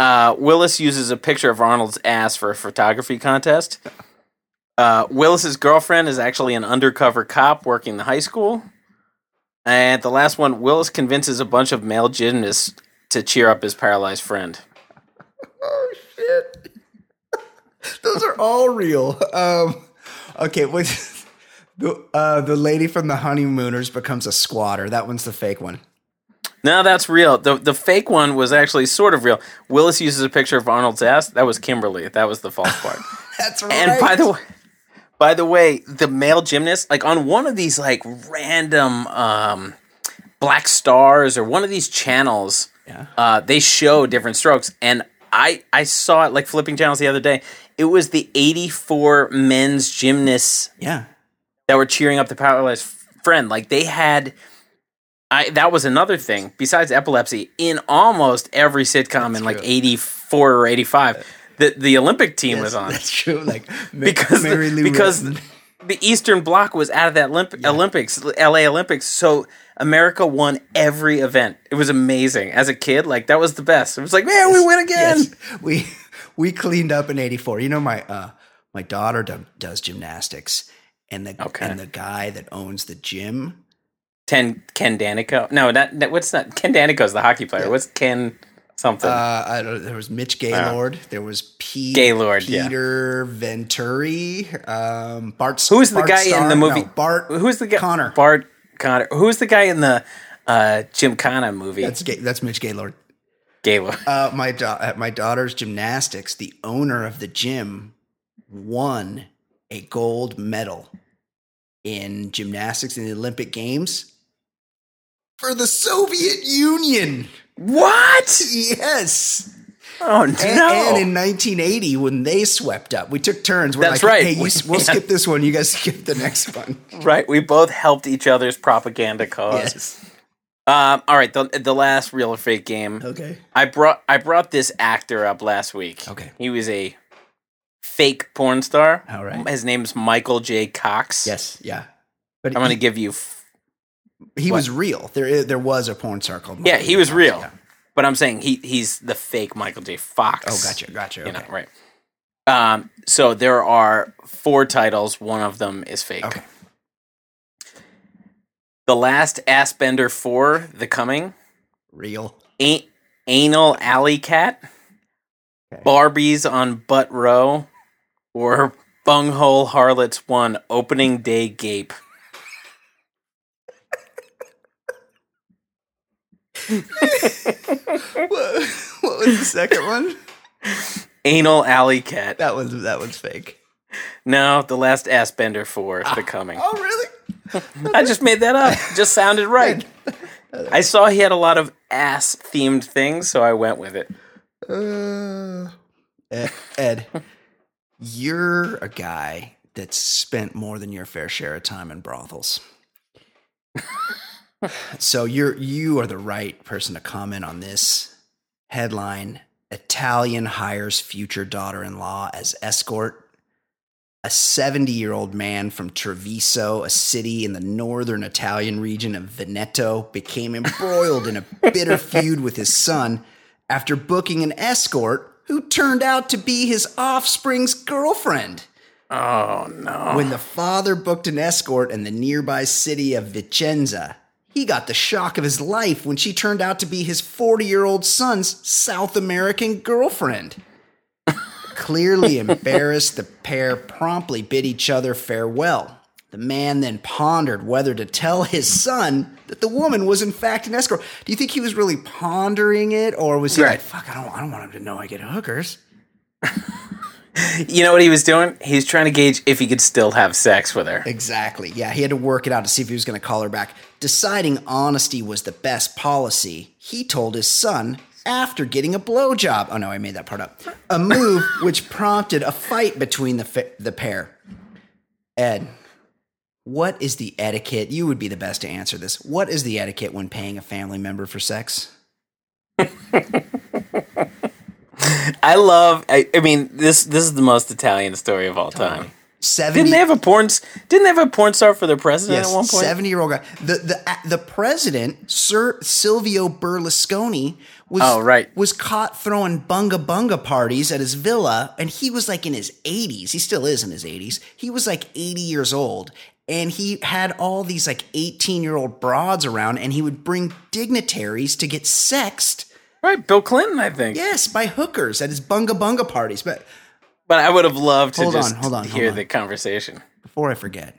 Speaker 2: Uh, Willis uses a picture of Arnold's ass for a photography contest. Uh, Willis's girlfriend is actually an undercover cop working the high school. And the last one, Willis convinces a bunch of male gymnasts to cheer up his paralyzed friend.
Speaker 1: oh shit! Those are all real. Um, okay, what? The, uh, the lady from the honeymooners becomes a squatter. That one's the fake one.
Speaker 2: No, that's real. The the fake one was actually sort of real. Willis uses a picture of Arnold's ass. That was Kimberly. That was the false part.
Speaker 1: That's right.
Speaker 2: And by the way, by the way, the male gymnast, like on one of these like random um, Black Stars or one of these channels,
Speaker 1: Yeah.
Speaker 2: uh, they show Diff'rent Strokes, and I I saw it like flipping channels the other day. It was the eighty four men's gymnasts
Speaker 1: yeah.
Speaker 2: that were cheering up the paralyzed friend. Like they had. I, that was another thing besides epilepsy in almost every sitcom in like
Speaker 1: true.
Speaker 2: 84 or 85 the the olympic team was on
Speaker 1: That's true. Like
Speaker 2: because
Speaker 1: Mary Lou
Speaker 2: because the Eastern Bloc was out of that Olymp- Olympics, LA Olympics. So America won every event. It was amazing. As a kid, like that was the best. It was like, man, we win again.
Speaker 1: Yes. we we cleaned up in '84. You know, my uh, my daughter do, does gymnastics, and the
Speaker 2: Okay.
Speaker 1: and the guy that owns the gym.
Speaker 2: Ken Ken Daneyko. No, not, that what's not Ken Daneyko's the hockey player. What's Ken something?
Speaker 1: Uh, I don't. There was Mitch Gaylord. there was Pete
Speaker 2: Gaylord, yeah.
Speaker 1: Peter Venturi. Um, Bart.
Speaker 2: Who's the
Speaker 1: Bart
Speaker 2: guy in the movie?
Speaker 1: No, Bart.
Speaker 2: Who's the guy?
Speaker 1: Conner.
Speaker 2: Bart Conner. Who's the guy in the uh, Jim Connor movie?
Speaker 1: That's that's Mitch Gaylord.
Speaker 2: Gaylord.
Speaker 1: Uh, my da- at my daughter's gymnastics, the owner of the gym won a gold medal in gymnastics in the Olympic Games for the Soviet Union.
Speaker 2: What?
Speaker 1: Yes.
Speaker 2: Oh no!
Speaker 1: And, and in 1980, when they swept up, we took turns. We're
Speaker 2: That's
Speaker 1: like,
Speaker 2: right.
Speaker 1: Hey, you,
Speaker 2: We-
Speaker 1: we'll skip this one. You guys skip the next one.
Speaker 2: right, we both helped each other's propaganda cause.
Speaker 1: Yes.
Speaker 2: Um, all right, the the last real or fake game.
Speaker 1: Okay.
Speaker 2: I brought I brought this actor up last week.
Speaker 1: Okay.
Speaker 2: He was a fake porn star.
Speaker 1: All right.
Speaker 2: His name's Michael J. Cox.
Speaker 1: Yes. Yeah. But
Speaker 2: I'm going to give you. f-
Speaker 1: he
Speaker 2: what?
Speaker 1: was real. There, there was a porn star called.
Speaker 2: Yeah,
Speaker 1: Michael
Speaker 2: he was
Speaker 1: Fox,
Speaker 2: real.
Speaker 1: yeah.
Speaker 2: But I'm saying he he's the fake Michael J. Fox.
Speaker 1: Oh, gotcha, gotcha.
Speaker 2: You
Speaker 1: Okay.
Speaker 2: know, right. Um, so there are four titles. One of them is fake.
Speaker 1: Okay.
Speaker 2: The last Assbender 4, The Coming,
Speaker 1: Real.
Speaker 2: A- Anal Alley Cat,
Speaker 1: Okay.
Speaker 2: Barbies on Butt Row, or Bunghole Harlots 1, Opening Day Gape.
Speaker 1: what, what was the second one?
Speaker 2: Anal Alley Cat.
Speaker 1: That was that was fake.
Speaker 2: No, the last Assbender 4, The ah. Coming.
Speaker 1: Oh, really?
Speaker 2: I just made that up. Just sounded right. I saw he had a lot of ass themed things, so I went with it.
Speaker 1: Uh, Ed, Ed, you're a guy that's spent more than your fair share of time in brothels. so you're you are the right person to comment on this headline. Italian hires future daughter-in-law as escort. A 70 year old man from Treviso, a city in the northern Italian region of Veneto, became embroiled in a bitter feud with his son after booking an escort who turned out to be his offspring's girlfriend.
Speaker 2: Oh no.
Speaker 1: When the father booked an escort in the nearby city of Vicenza, he got the shock of his life when she turned out to be his 40 year old son's South American girlfriend. Clearly embarrassed, the pair promptly bid each other farewell. The man then pondered whether to tell his son that the woman was in fact an escort. Do you think he was really pondering it, or was he
Speaker 2: Right.
Speaker 1: like, "Fuck, I don't, I don't want him to know I get hookers"?
Speaker 2: You know what he was doing? He was trying to gauge if he could still have sex with her.
Speaker 1: Exactly. Yeah, he had to work it out to see if he was going to call her back. Deciding honesty was the best policy, he told his son after getting a blowjob. Oh no, I made that part up. A move which prompted a fight between the the pair. Ed, what is the etiquette? You would be the best to answer this. What is the etiquette when paying a family member for sex?
Speaker 2: I love. I, I mean, this this is the most Italian story of all time.
Speaker 1: Seventy.
Speaker 2: Didn't they have a porn? Didn't they have a porn star for their president
Speaker 1: Yes,
Speaker 2: at one point?
Speaker 1: seventy-year-old guy. The the the president, Sir Silvio Berlusconi, was
Speaker 2: Oh, right.
Speaker 1: was caught throwing bunga bunga parties at his villa, and he was like in his eighties. He still is in his eighties. He was like eighty years old, and he had all these like eighteen-year-old broads around, and he would bring dignitaries to get sexed.
Speaker 2: Right, Bill Clinton, I think.
Speaker 1: Yes, by hookers at his bunga bunga parties. But
Speaker 2: But I would have loved to
Speaker 1: Hold on,
Speaker 2: just
Speaker 1: hold on, hold
Speaker 2: hear
Speaker 1: on.
Speaker 2: the conversation.
Speaker 1: before I forget,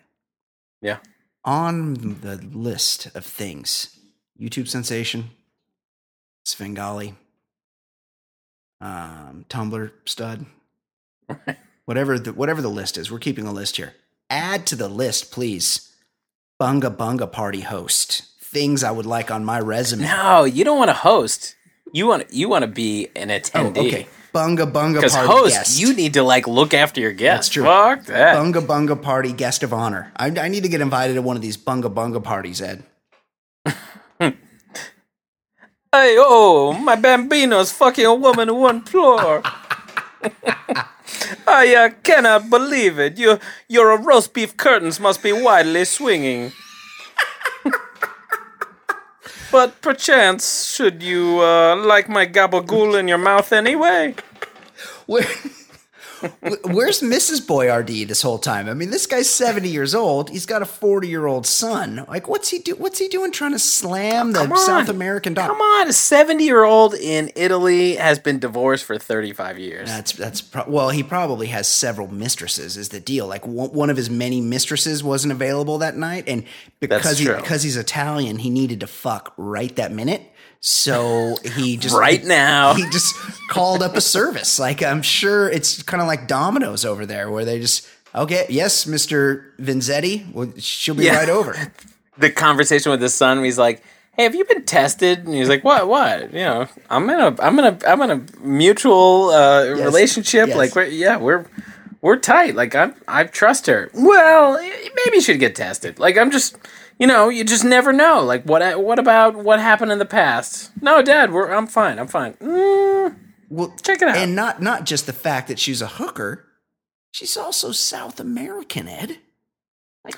Speaker 2: Yeah.
Speaker 1: on the list of things YouTube sensation, Svengali, um, Tumblr stud, whatever the whatever the list is, we're keeping a list here. Add to the list, please. Bunga Bunga party host. Things I would like on my resume.
Speaker 2: No, you don't want to host. You want you want to be an
Speaker 1: Oh,
Speaker 2: attendee.
Speaker 1: okay. Bunga Bunga party
Speaker 2: host,
Speaker 1: guest.
Speaker 2: you need to like look after your guests.
Speaker 1: That's true.
Speaker 2: Fuck that.
Speaker 1: Bunga Bunga party guest of honor. I, I need to get invited to one of these Bunga Bunga parties, Ed.
Speaker 2: Hey, oh, my bambino's fucking a woman on one floor. I uh, cannot believe it. You, your roast beef curtains must be widely swinging. but perchance, should you uh, like my gabagool in your mouth anyway?
Speaker 1: Where, where's Mrs. Boyardee this whole time? I mean, this guy's seventy years old. He's got a forty-year-old son. Like, what's he do? What's he doing trying to slam the. South American dog?
Speaker 2: Come on, a 70 year old in Italy has been divorced for 35 years.
Speaker 1: That's that's pro- well, he probably has several mistresses. Is the deal? Like one, one of his many mistresses wasn't available that night, and because he, because he's Italian, he needed to fuck right that minute. So he just
Speaker 2: Right now.
Speaker 1: he just called up a service. Like I'm sure it's kind of like Domino's over there, where they just okay, yes, Mister Vinzetti, well, she'll be
Speaker 2: Yeah.
Speaker 1: right over.
Speaker 2: the conversation with his son he's like, "Hey, have you been tested?" And he's like, "What? What? You know, I'm in a, I'm in a, I'm in a mutual uh, relationship.
Speaker 1: yes.
Speaker 2: Like, we're, yeah, we're, we're tight. Like, I, I trust her. Well, maybe you should get tested. Like, I'm just, you know, you just never know. Like, what, what about what happened in the past? No, Dad, we're, I'm fine. I'm fine. Mm,
Speaker 1: Well,
Speaker 2: check it out.
Speaker 1: and not not just the fact that she's a hooker, she's also South American, Ed.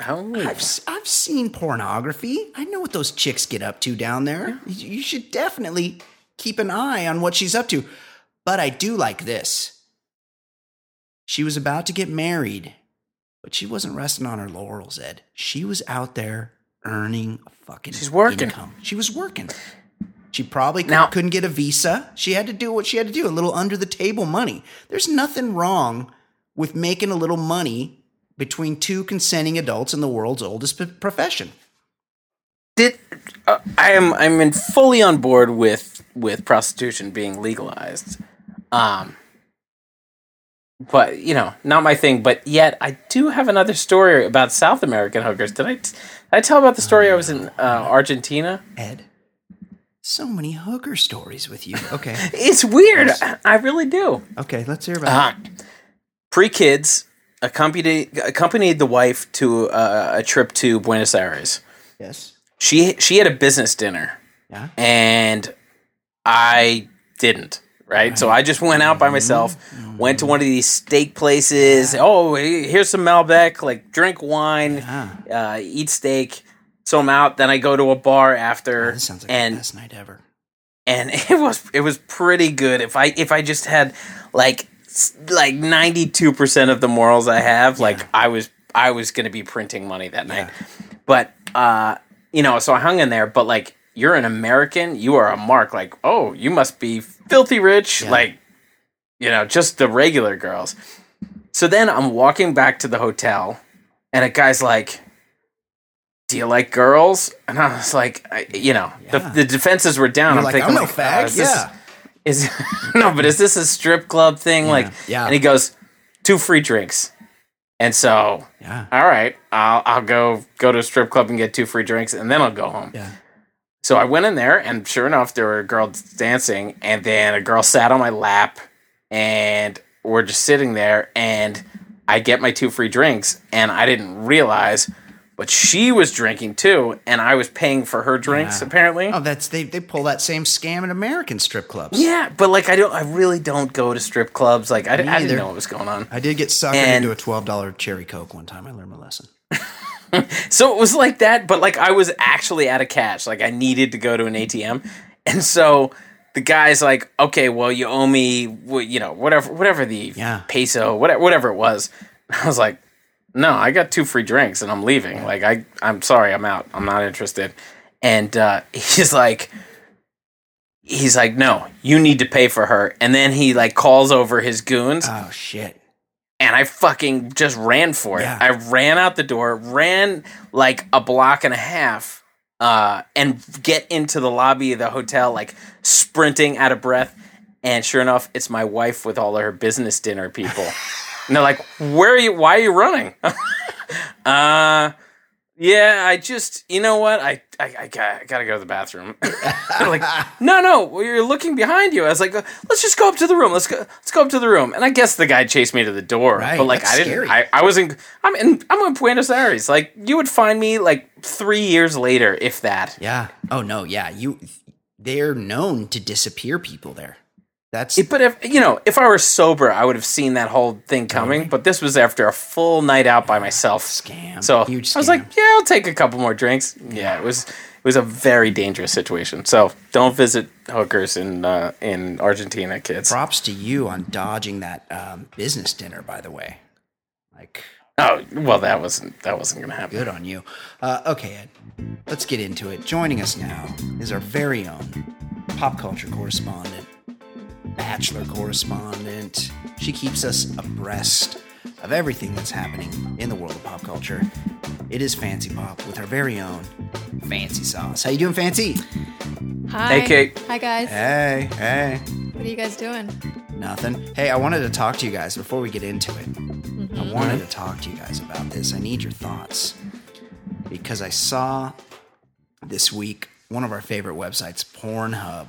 Speaker 2: oh,
Speaker 1: I've I've seen pornography. I know what those chicks get up to down there. You you should definitely keep an eye on what she's up to. But I do like this. She was about to get married, but she wasn't resting on her laurels, Ed. She was out there earning a fucking
Speaker 2: She's working.
Speaker 1: income. She was working. She probably
Speaker 2: Now-
Speaker 1: couldn't get a visa. She had to do what she had to do, a little under the table money. There's nothing wrong with making a little money between two consenting adults in the world's oldest p- profession.
Speaker 2: did uh, I am I'm in fully on board with with prostitution being legalized. Um but you know, not my thing, but yet I do have another story about South American hookers. Did I did I tell about the story I was in uh, Argentina?
Speaker 1: Ed, so many hooker stories with you. Okay,
Speaker 2: It's weird. I, I really do.
Speaker 1: okay, let's hear about
Speaker 2: Uh, pre kids accompanied accompanied the wife to uh, a trip to Buenos Aires.
Speaker 1: Yes.
Speaker 2: She she had a business dinner.
Speaker 1: Yeah.
Speaker 2: and I didn't. Right, so I just went out by myself, went to one of these steak places. Oh, here's some Malbec. Like, drink wine, uh, eat steak. So I'm out. Then I go to a bar after,
Speaker 1: Oh, This sounds like
Speaker 2: and
Speaker 1: the best night ever.
Speaker 2: and it was it was pretty good. If I if I just had like like ninety two percent of the morals I have, like I was I was gonna be printing money that night. But uh, you know, so I hung in there. But like, you're an American, you are a mark. Like, oh, you must be filthy rich. Like, you know, just the regular girls. So then I'm walking back to the hotel, and a guy's like, "Do you like girls?" And I was like, I, "You know,
Speaker 1: Yeah.
Speaker 2: the, the defenses were down."
Speaker 1: You're
Speaker 2: I'm
Speaker 1: like,
Speaker 2: thinking,
Speaker 1: I'm no
Speaker 2: like,
Speaker 1: fag.
Speaker 2: oh, is this-
Speaker 1: yeah.
Speaker 2: is no, but is this a strip club thing? Like,
Speaker 1: yeah.
Speaker 2: And he goes, two free drinks, and so
Speaker 1: Yeah.
Speaker 2: all right, I'll I'll go go to a strip club and get two free drinks, and then I'll go home.
Speaker 1: Yeah.
Speaker 2: So I went in there, and sure enough, there were girls dancing, and then a girl sat on my lap, and we're just sitting there, and I get my two free drinks, and I didn't realize, but she was drinking too, and I was paying for her drinks
Speaker 1: Yeah.
Speaker 2: apparently.
Speaker 1: Oh, that's they they pull that same scam in American strip clubs.
Speaker 2: Yeah, but like I don't, I really don't go to strip clubs. Like I, I didn't know what was going on.
Speaker 1: I did get suckered
Speaker 2: And-
Speaker 1: into a twelve dollar cherry coke one time. I learned my lesson.
Speaker 2: So it was like that, but like I was actually out of cash. Like I needed to go to an ATM, and so the guy's like, "Okay, well, you owe me, you know, whatever, whatever the
Speaker 1: Yeah.
Speaker 2: peso, whatever, whatever it was." I was like, "No, I got two free drinks, and I'm leaving. Like I, I'm sorry, I'm out. I'm not interested." And uh, he's like. He's like, no, you need to pay for her. And then he like calls over his goons
Speaker 1: Oh shit.
Speaker 2: And I fucking just ran for it.
Speaker 1: Yeah.
Speaker 2: I ran out the door, ran like a block and a half, uh, and get into the lobby of the hotel, like sprinting out of breath. And sure enough, it's my wife with all of her business dinner people. and they're like, "Where are you? Why are you running?" uh, yeah, I just, you know what? I, I, I, got, I gotta go to the bathroom. Like, no, no, well, you're looking behind you. I was like, let's just go up to the room. Let's go, let's go up to the room. And I guess the guy chased me to the door,
Speaker 1: Right,
Speaker 2: but like, I didn't.
Speaker 1: scary.
Speaker 2: I, I wasn't. I'm in. I'm in Buenos Aires. Like, you would find me like three years later, if that.
Speaker 1: Yeah. Oh no. Yeah. You. They're known to disappear people there. That's
Speaker 2: It- but if you know, if I were sober, I would have seen that whole thing coming.
Speaker 1: Totally.
Speaker 2: But this was after a full night out by myself.
Speaker 1: scam.
Speaker 2: So
Speaker 1: huge.
Speaker 2: I was like, yeah, I'll take a couple more drinks. Yeah, it was it was a very dangerous situation. So don't visit hookers in uh, in Argentina, kids.
Speaker 1: props to you on dodging that um, business dinner. By the way, like
Speaker 2: Oh well, that wasn't that wasn't gonna happen.
Speaker 1: good on you. Uh, okay, Ed. Let's get into it. Joining us now is our very own pop culture correspondent, bachelor correspondent. She keeps us abreast of everything that's happening in the world of pop culture. It is Fancy Pop with our very own Fancy Sauce. How you doing, Fancy?
Speaker 3: Hi.
Speaker 2: Hey, Kate.
Speaker 3: Hi, guys.
Speaker 1: Hey, hey.
Speaker 3: What are you guys doing?
Speaker 1: Nothing. Hey, I wanted to talk to you guys before we get into it. I mm-hmm. wanted to talk to you guys about this. I need your thoughts because I saw this week one of our favorite websites, Pornhub,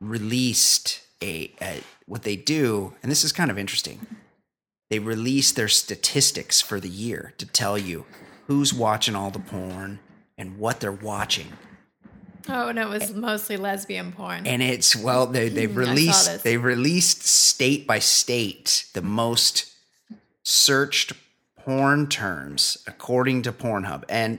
Speaker 1: released a, a what they do, and this is kind of interesting. They release their statistics for the year to tell you who's watching all the porn and what they're watching.
Speaker 3: Oh, and it was mostly lesbian porn.
Speaker 1: and it's well they
Speaker 3: saw
Speaker 1: released they released state by state the most searched porn terms according to Pornhub and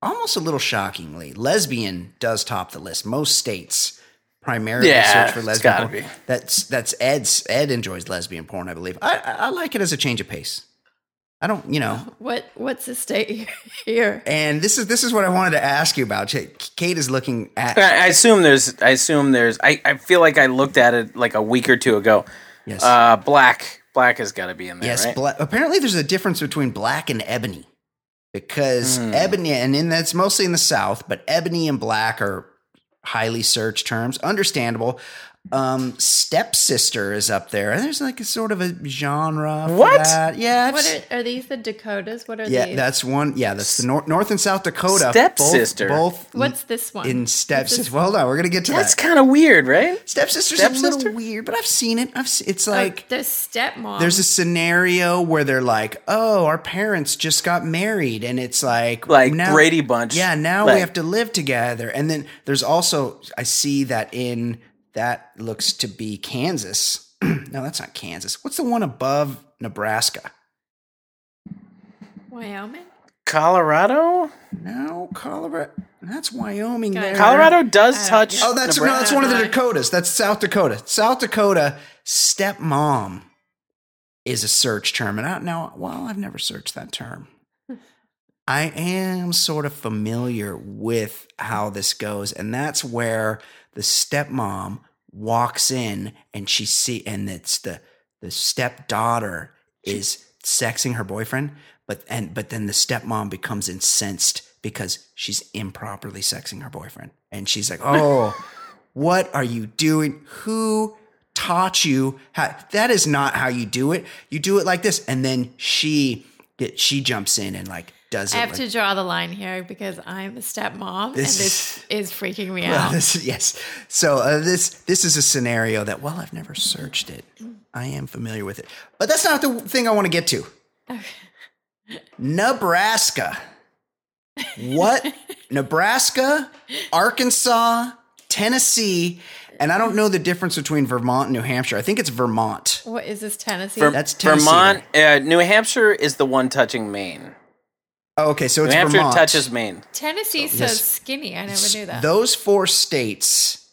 Speaker 1: almost a little shockingly lesbian does top the list most states primarily
Speaker 2: Yeah,
Speaker 1: search for lesbian porn.
Speaker 2: be.
Speaker 1: that's that's Ed's Ed enjoys lesbian porn I believe I, I I like it as a change of pace I don't you know
Speaker 3: what What's the state here?
Speaker 1: and this is this is what I wanted to ask you about Kate is looking at
Speaker 2: I I assume there's. I assume there's. I, I feel like I looked at it like a week or two ago.
Speaker 1: yes
Speaker 2: Uh, black. Black has got to be in there,
Speaker 1: Yes,
Speaker 2: right?
Speaker 1: bla- apparently there's a difference between black and ebony because
Speaker 2: Hmm.
Speaker 1: ebony, and in that's mostly in the South, but ebony and black are highly searched terms. Understandable. Um, stepsister is up there, and there's like a sort of a genre. For
Speaker 2: What?
Speaker 1: that. Yeah.
Speaker 3: What are, are these? The Dakotas? What are
Speaker 1: yeah,
Speaker 3: these?
Speaker 1: that's one. Yeah, that's the North, North and South Dakota.
Speaker 2: Stepsister.
Speaker 1: Both, both
Speaker 3: What's this one?
Speaker 1: in stepsister. Well, hold on, we're gonna get to
Speaker 2: That's
Speaker 1: that.
Speaker 2: That's kind of weird, right?
Speaker 1: Stepsister's a
Speaker 2: Stepsister?
Speaker 1: little weird, but I've seen it. I've. se- It's
Speaker 3: Oh,
Speaker 1: like
Speaker 3: the stepmom.
Speaker 1: there's a scenario where they're like, "Oh, our parents just got married," and it's like,
Speaker 2: Like
Speaker 1: now-
Speaker 2: Brady Bunch.
Speaker 1: Yeah, now
Speaker 2: Like-
Speaker 1: we have to live together. And then there's also I see that in that looks to be Kansas. no, that's not Kansas. What's the one above Nebraska?
Speaker 3: Wyoming.
Speaker 2: Colorado.
Speaker 1: No, Colorado. That's Wyoming. There.
Speaker 2: Colorado does
Speaker 3: I
Speaker 2: touch.
Speaker 1: Oh, that's no, that's one of the Dakotas. That's South Dakota. South Dakota stepmom is a search term, and I now, well, I've never searched that term. I am sort of familiar with how this goes, and that's where the stepmom walks in and she see, and it's the the stepdaughter is sexing her boyfriend, but and but then the stepmom becomes incensed because she's improperly sexing her boyfriend, and she's like, "Oh, what are you doing? Who taught you how? That is not how you do it. You do it like this." And then she get she jumps in and like does it.
Speaker 3: I have
Speaker 1: like,
Speaker 3: to draw the line here because I'm a stepmom
Speaker 1: This
Speaker 3: and this is freaking me
Speaker 1: Well,
Speaker 3: out.
Speaker 1: this, yes. So uh, this this is a scenario that while I've never searched it, I am familiar with it. But that's not the thing I want to get to. Nebraska. What? Nebraska, Arkansas, Tennessee, and I don't know the difference between Vermont and New Hampshire. I think it's Vermont.
Speaker 3: What is this Tennessee?
Speaker 2: Ver-
Speaker 1: That's Tennessee
Speaker 2: Vermont. Uh, New Hampshire is the one touching Maine.
Speaker 1: Oh, okay, so
Speaker 2: New
Speaker 1: it's
Speaker 2: Hampshire
Speaker 1: Vermont.
Speaker 2: touches Maine.
Speaker 3: Tennessee so
Speaker 1: Yes.
Speaker 3: skinny. I never knew that.
Speaker 1: Those four states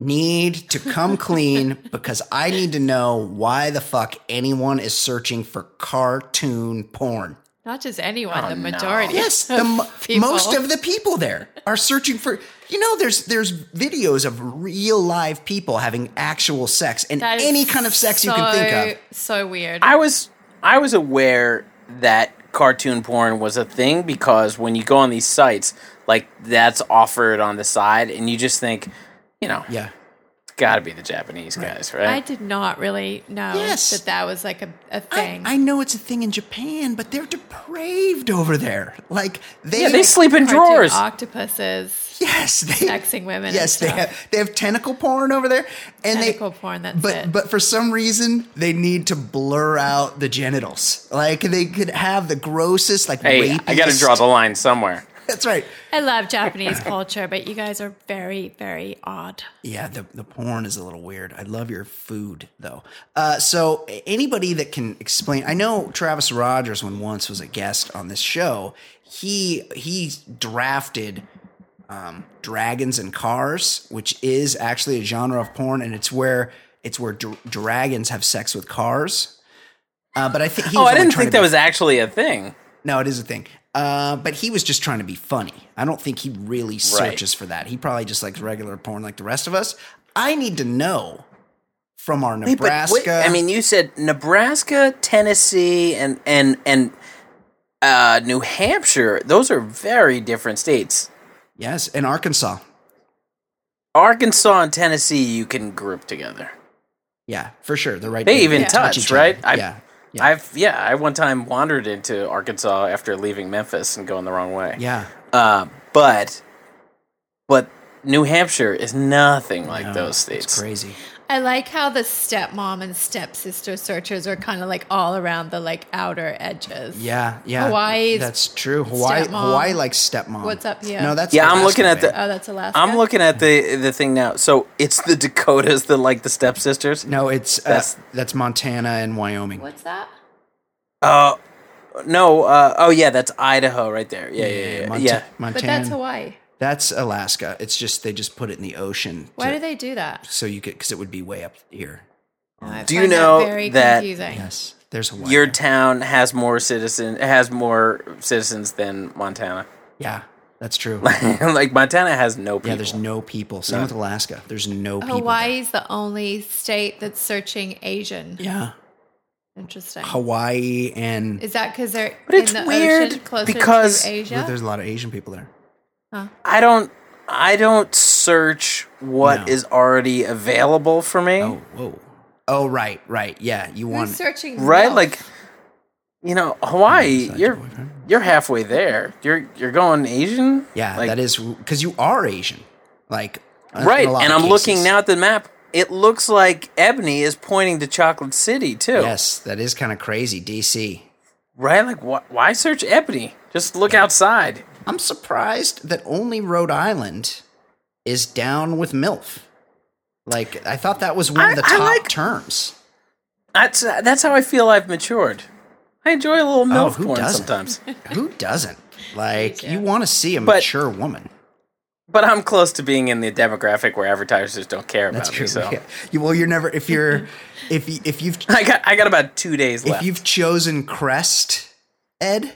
Speaker 1: need to come clean because I need to know why the fuck anyone is searching for cartoon porn.
Speaker 3: Not just anyone,
Speaker 2: Oh,
Speaker 3: the
Speaker 2: no.
Speaker 3: majority.
Speaker 1: Yes, the
Speaker 3: of people.
Speaker 1: most of the people there are searching for. You know, there's there's videos of real live people having actual sex and any kind of sex you can think of.
Speaker 3: So weird.
Speaker 2: I was I was aware that cartoon porn was a thing because when you go on these sites, like that's offered on the side, and you just think, you know,
Speaker 1: Yeah,
Speaker 2: it's got to be the Japanese guys, right?
Speaker 3: I did not really know
Speaker 1: Yes.
Speaker 3: that that was like a thing.
Speaker 1: I know it's a thing in Japan, but they're depraved over there. Like they,
Speaker 2: yeah, they sleep in drawers.
Speaker 3: octopuses
Speaker 1: Yes, they
Speaker 3: sexing women.
Speaker 1: Yes, they have they have tentacle porn over there, and
Speaker 3: Tentacle
Speaker 1: they
Speaker 3: porn, that's
Speaker 1: but
Speaker 3: it.
Speaker 1: but for some reason they need to blur out the genitals. Like they could have the grossest like.
Speaker 2: Hey, I got to draw the line somewhere.
Speaker 1: That's right.
Speaker 3: I love Japanese culture, but you guys are very, very odd.
Speaker 1: Yeah, the, the porn is a little weird. I love your food though. Uh, so anybody that can explain, I know Travis Rogers when once was a guest on this show. He he drafted um, Dragons and Cars, which is actually a genre of porn, and it's where it's where dr- dragons have sex with cars. Uh, but I think
Speaker 2: Oh, I didn't think that
Speaker 1: be-
Speaker 2: was actually a thing.
Speaker 1: no, it is a thing. Uh, but he was just trying to be funny. I don't think he really searches for that. He probably just likes regular porn like the rest of us. I need to know from our Nebraska.
Speaker 2: wait, I mean, you said Nebraska, Tennessee, and and and uh, New Hampshire. Those are very different states.
Speaker 1: Yes, and Arkansas.
Speaker 2: Arkansas and Tennessee, you can group together.
Speaker 1: Yeah, for sure. They're right.
Speaker 2: They even
Speaker 1: touch
Speaker 2: touch, right? I-
Speaker 1: yeah, yeah,
Speaker 2: I've yeah, I one time wandered into Arkansas after leaving Memphis and going the wrong way.
Speaker 1: yeah.
Speaker 2: Uh, but but New Hampshire is nothing like
Speaker 1: No,
Speaker 2: those
Speaker 1: It's
Speaker 2: states.
Speaker 1: crazy.
Speaker 3: I like how the stepmom and stepsister searchers are kind of like all around the like outer edges.
Speaker 1: Yeah, yeah.
Speaker 3: Hawaii.
Speaker 1: That's true. Hawaii,
Speaker 3: stepmom.
Speaker 1: Hawaii likes stepmom.
Speaker 3: What's up here?
Speaker 1: No, that's
Speaker 2: Yeah, I'm looking at
Speaker 1: babe.
Speaker 2: the-
Speaker 3: Oh, that's Alaska.
Speaker 2: I'm looking at the the thing now. So it's the Dakotas that like the stepsisters.
Speaker 1: No, it's uh,
Speaker 2: That's-
Speaker 1: that's Montana and Wyoming.
Speaker 3: What's that?
Speaker 2: Uh no. Uh, oh yeah, that's Idaho right there. Yeah, yeah, yeah.
Speaker 1: Monta-
Speaker 2: yeah.
Speaker 1: Montana.
Speaker 3: But that's Hawaii.
Speaker 1: That's Alaska. It's just they just put it in the ocean.
Speaker 3: Why
Speaker 1: to-
Speaker 3: do they do that?
Speaker 1: So you could because it would be way up here.
Speaker 3: Oh, I
Speaker 2: Do you
Speaker 3: find that
Speaker 2: know
Speaker 3: very
Speaker 2: that-
Speaker 3: confusing?
Speaker 1: Yes, there's Hawaii.
Speaker 2: Your town has more citizen has more citizens than Montana.
Speaker 1: yeah, that's true.
Speaker 2: like Montana has no people.
Speaker 1: yeah, there's no people. Same
Speaker 2: No.
Speaker 1: with Alaska. There's no oh, people. there.
Speaker 3: Hawaii's the only state that's searching Asian.
Speaker 1: Yeah,
Speaker 3: Interesting.
Speaker 1: Hawaii and
Speaker 3: Is that because they're
Speaker 2: But it's
Speaker 3: in the
Speaker 2: weird
Speaker 3: ocean closer
Speaker 2: because
Speaker 3: to Asia?
Speaker 1: there's a lot of Asian people there.
Speaker 2: I don't I don't search what is
Speaker 1: No.
Speaker 2: already available for me.
Speaker 1: Oh, whoa. Oh, right, right. Yeah, you
Speaker 3: Who's
Speaker 1: want
Speaker 3: searching?
Speaker 2: Right?
Speaker 3: milk?
Speaker 2: Like you know, Hawaii, you're
Speaker 1: boyfriend?
Speaker 2: you're halfway there. You're you're going Asian?
Speaker 1: Yeah,
Speaker 2: Like-
Speaker 1: that is because you are Asian. Like in a
Speaker 2: Right.
Speaker 1: lot
Speaker 2: And
Speaker 1: of
Speaker 2: I'm looking
Speaker 1: cases.
Speaker 2: now at the map. It looks like Ebony is pointing to Chocolate City too.
Speaker 1: Yes, that is kind of crazy. DC.
Speaker 2: Right? Like wh- why search Ebony? Just look outside.
Speaker 1: I'm surprised that only Rhode Island is down with MILF. Like I thought that was one
Speaker 2: I-
Speaker 1: of the top
Speaker 2: like-
Speaker 1: terms.
Speaker 2: That's uh, that's how I feel I've matured. I enjoy a little
Speaker 1: Oh,
Speaker 2: MILF
Speaker 1: who
Speaker 2: porn
Speaker 1: doesn't?
Speaker 2: sometimes.
Speaker 1: Who doesn't? Like
Speaker 3: Yeah.
Speaker 1: you want to see a
Speaker 2: But-
Speaker 1: mature woman.
Speaker 2: But I'm close to being in the demographic where advertisers don't care
Speaker 1: That's
Speaker 2: about
Speaker 1: true.
Speaker 2: me. So
Speaker 1: Yeah. You, well, you're never if you're if you, if you've
Speaker 2: I got I got about two days left.
Speaker 1: if you've chosen Crest, Ed,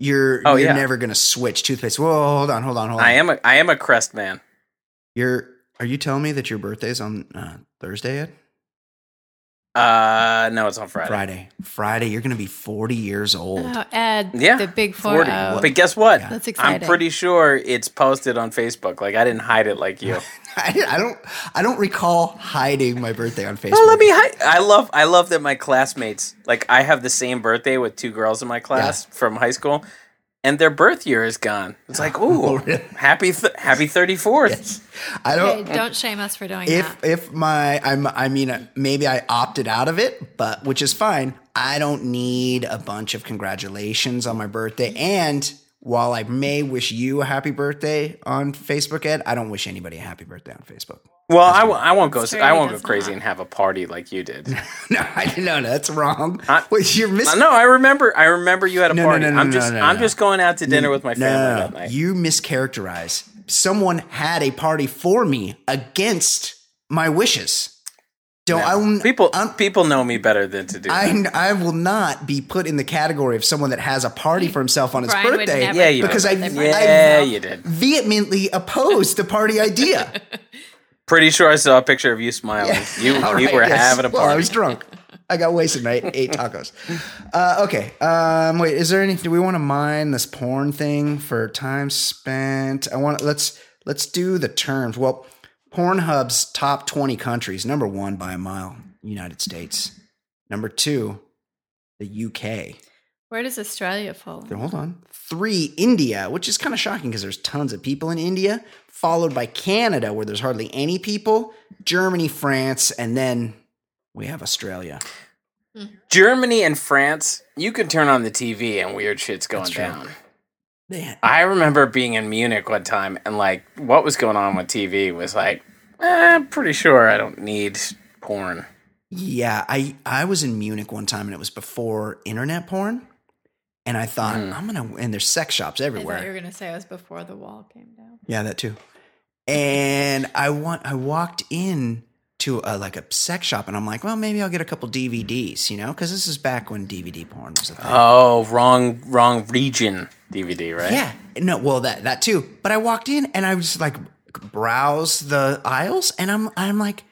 Speaker 1: you're
Speaker 2: Oh,
Speaker 1: you're
Speaker 2: yeah.
Speaker 1: never gonna switch toothpaste. Whoa, hold on, hold on, hold on.
Speaker 2: I am a I am a crest man.
Speaker 1: You're are you telling me that your birthday's on uh, Thursday, Ed?
Speaker 2: Uh, no, it's on Friday.
Speaker 1: Friday. Friday, you're going to be 40 years old.
Speaker 3: Oh, Ed,
Speaker 2: Yeah,
Speaker 3: the big four
Speaker 2: 40.
Speaker 3: oh.
Speaker 2: But guess what?
Speaker 3: That's
Speaker 2: I'm pretty sure it's posted on Facebook. Like I didn't hide it like you.
Speaker 1: I, I don't I don't recall hiding my birthday on Facebook.
Speaker 2: Oh, let me hide. I love I love that my classmates like I have the same birthday with two girls in my class from high school, and their birth year is gone. It's like, ooh,
Speaker 1: Oh, really?
Speaker 2: happy th- happy thirty fourth.
Speaker 1: I don't
Speaker 3: Okay, don't shame us for doing
Speaker 1: if
Speaker 3: that.
Speaker 1: if if my I'm I mean uh, maybe I opted out of it, but which is fine. I don't need a bunch of congratulations on my birthday. And while I may wish you a happy birthday on Facebook, Ed, I don't wish anybody a happy birthday on Facebook.
Speaker 2: Well, I, w- I won't go.
Speaker 3: That's
Speaker 2: I won't go crazy
Speaker 3: not.
Speaker 2: and have a party like you did.
Speaker 1: No, I no, no, that's wrong.
Speaker 2: I-
Speaker 1: Wait, you're missing.
Speaker 2: no, I remember. I remember you had a
Speaker 1: No, no,
Speaker 2: party.
Speaker 1: no, no,
Speaker 2: I'm
Speaker 1: no,
Speaker 2: just.
Speaker 1: no,
Speaker 2: I'm
Speaker 1: no.
Speaker 2: just going out to dinner with my family
Speaker 1: No, no,
Speaker 2: that night.
Speaker 1: You mischaracterize. Someone had a party for me against my wishes. Don't I? will-
Speaker 2: people
Speaker 1: I'm-
Speaker 2: people know me better than to do. that.
Speaker 1: I, I will not be put in the category of someone that has a party for himself on his
Speaker 3: Brian
Speaker 1: birthday
Speaker 2: Yeah, you
Speaker 1: because I,
Speaker 3: did.
Speaker 2: Yeah,
Speaker 1: I
Speaker 2: you did.
Speaker 1: vehemently opposed the party idea.
Speaker 2: Pretty sure I saw a picture of you smiling. You you
Speaker 1: right,
Speaker 2: were
Speaker 1: yes.
Speaker 2: having a party.
Speaker 1: Well, I was drunk. I got wasted and I ate tacos. Uh, okay. Um, wait, is there any? Do we want to mine this porn thing for time spent? I want. Let's let's do the terms. Well, Pornhub's top twenty countries. Number one by a mile, United States. Number two, the UK.
Speaker 3: Where does Australia fall?
Speaker 1: Then hold on. Three, India, which is kind of shocking because there's tons of people in India, followed by Canada, where there's hardly any people, Germany, France, and then we have Australia.
Speaker 2: Germany and France, you can turn on the TV and weird shit's going
Speaker 1: That's true.
Speaker 2: down.
Speaker 1: Man,
Speaker 2: I remember being in Munich one time and like what was going on with TV was like, eh, I'm pretty sure I don't need porn.
Speaker 1: yeah, I I was in Munich one time and it was before internet porn, and I thought mm. I'm gonna and there's sex shops
Speaker 3: I thought you
Speaker 1: everywhere.
Speaker 3: were going to say it was before the wall came down.
Speaker 1: Yeah, that too. And I want I walked in to a, like a sex shop and I'm like, well, maybe I'll get a couple DVDs, you know, because this is back when DVD porn was a thing.
Speaker 2: Oh, wrong wrong region DVD, right?
Speaker 1: Yeah. No, well that that too. But I walked in and I was like browse the aisles and I'm I'm like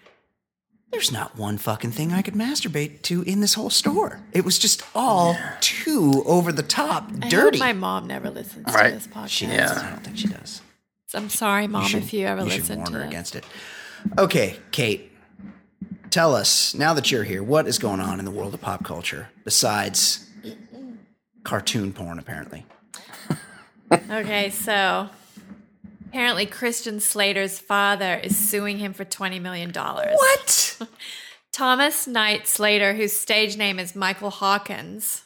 Speaker 1: there's not one fucking thing I could masturbate to in this whole store. It was just all too over the top,
Speaker 3: I
Speaker 1: dirty.
Speaker 3: hope my mom never listens
Speaker 2: Right.
Speaker 3: to this podcast.
Speaker 1: she
Speaker 2: Yeah.
Speaker 1: does. I don't think she does.
Speaker 3: I'm sorry, mom,
Speaker 1: should-
Speaker 3: if you ever
Speaker 1: you should
Speaker 3: listen
Speaker 1: warn
Speaker 3: to
Speaker 1: her
Speaker 3: this.
Speaker 1: against it. Okay, Kate. Tell us now that you're here, what is going on in the world of pop culture besides cartoon porn? Apparently,
Speaker 3: Okay, so apparently Christian Slater's father is suing him for $20 million.
Speaker 1: what?
Speaker 3: Thomas Knight Slater, whose stage name is Michael Hawkins,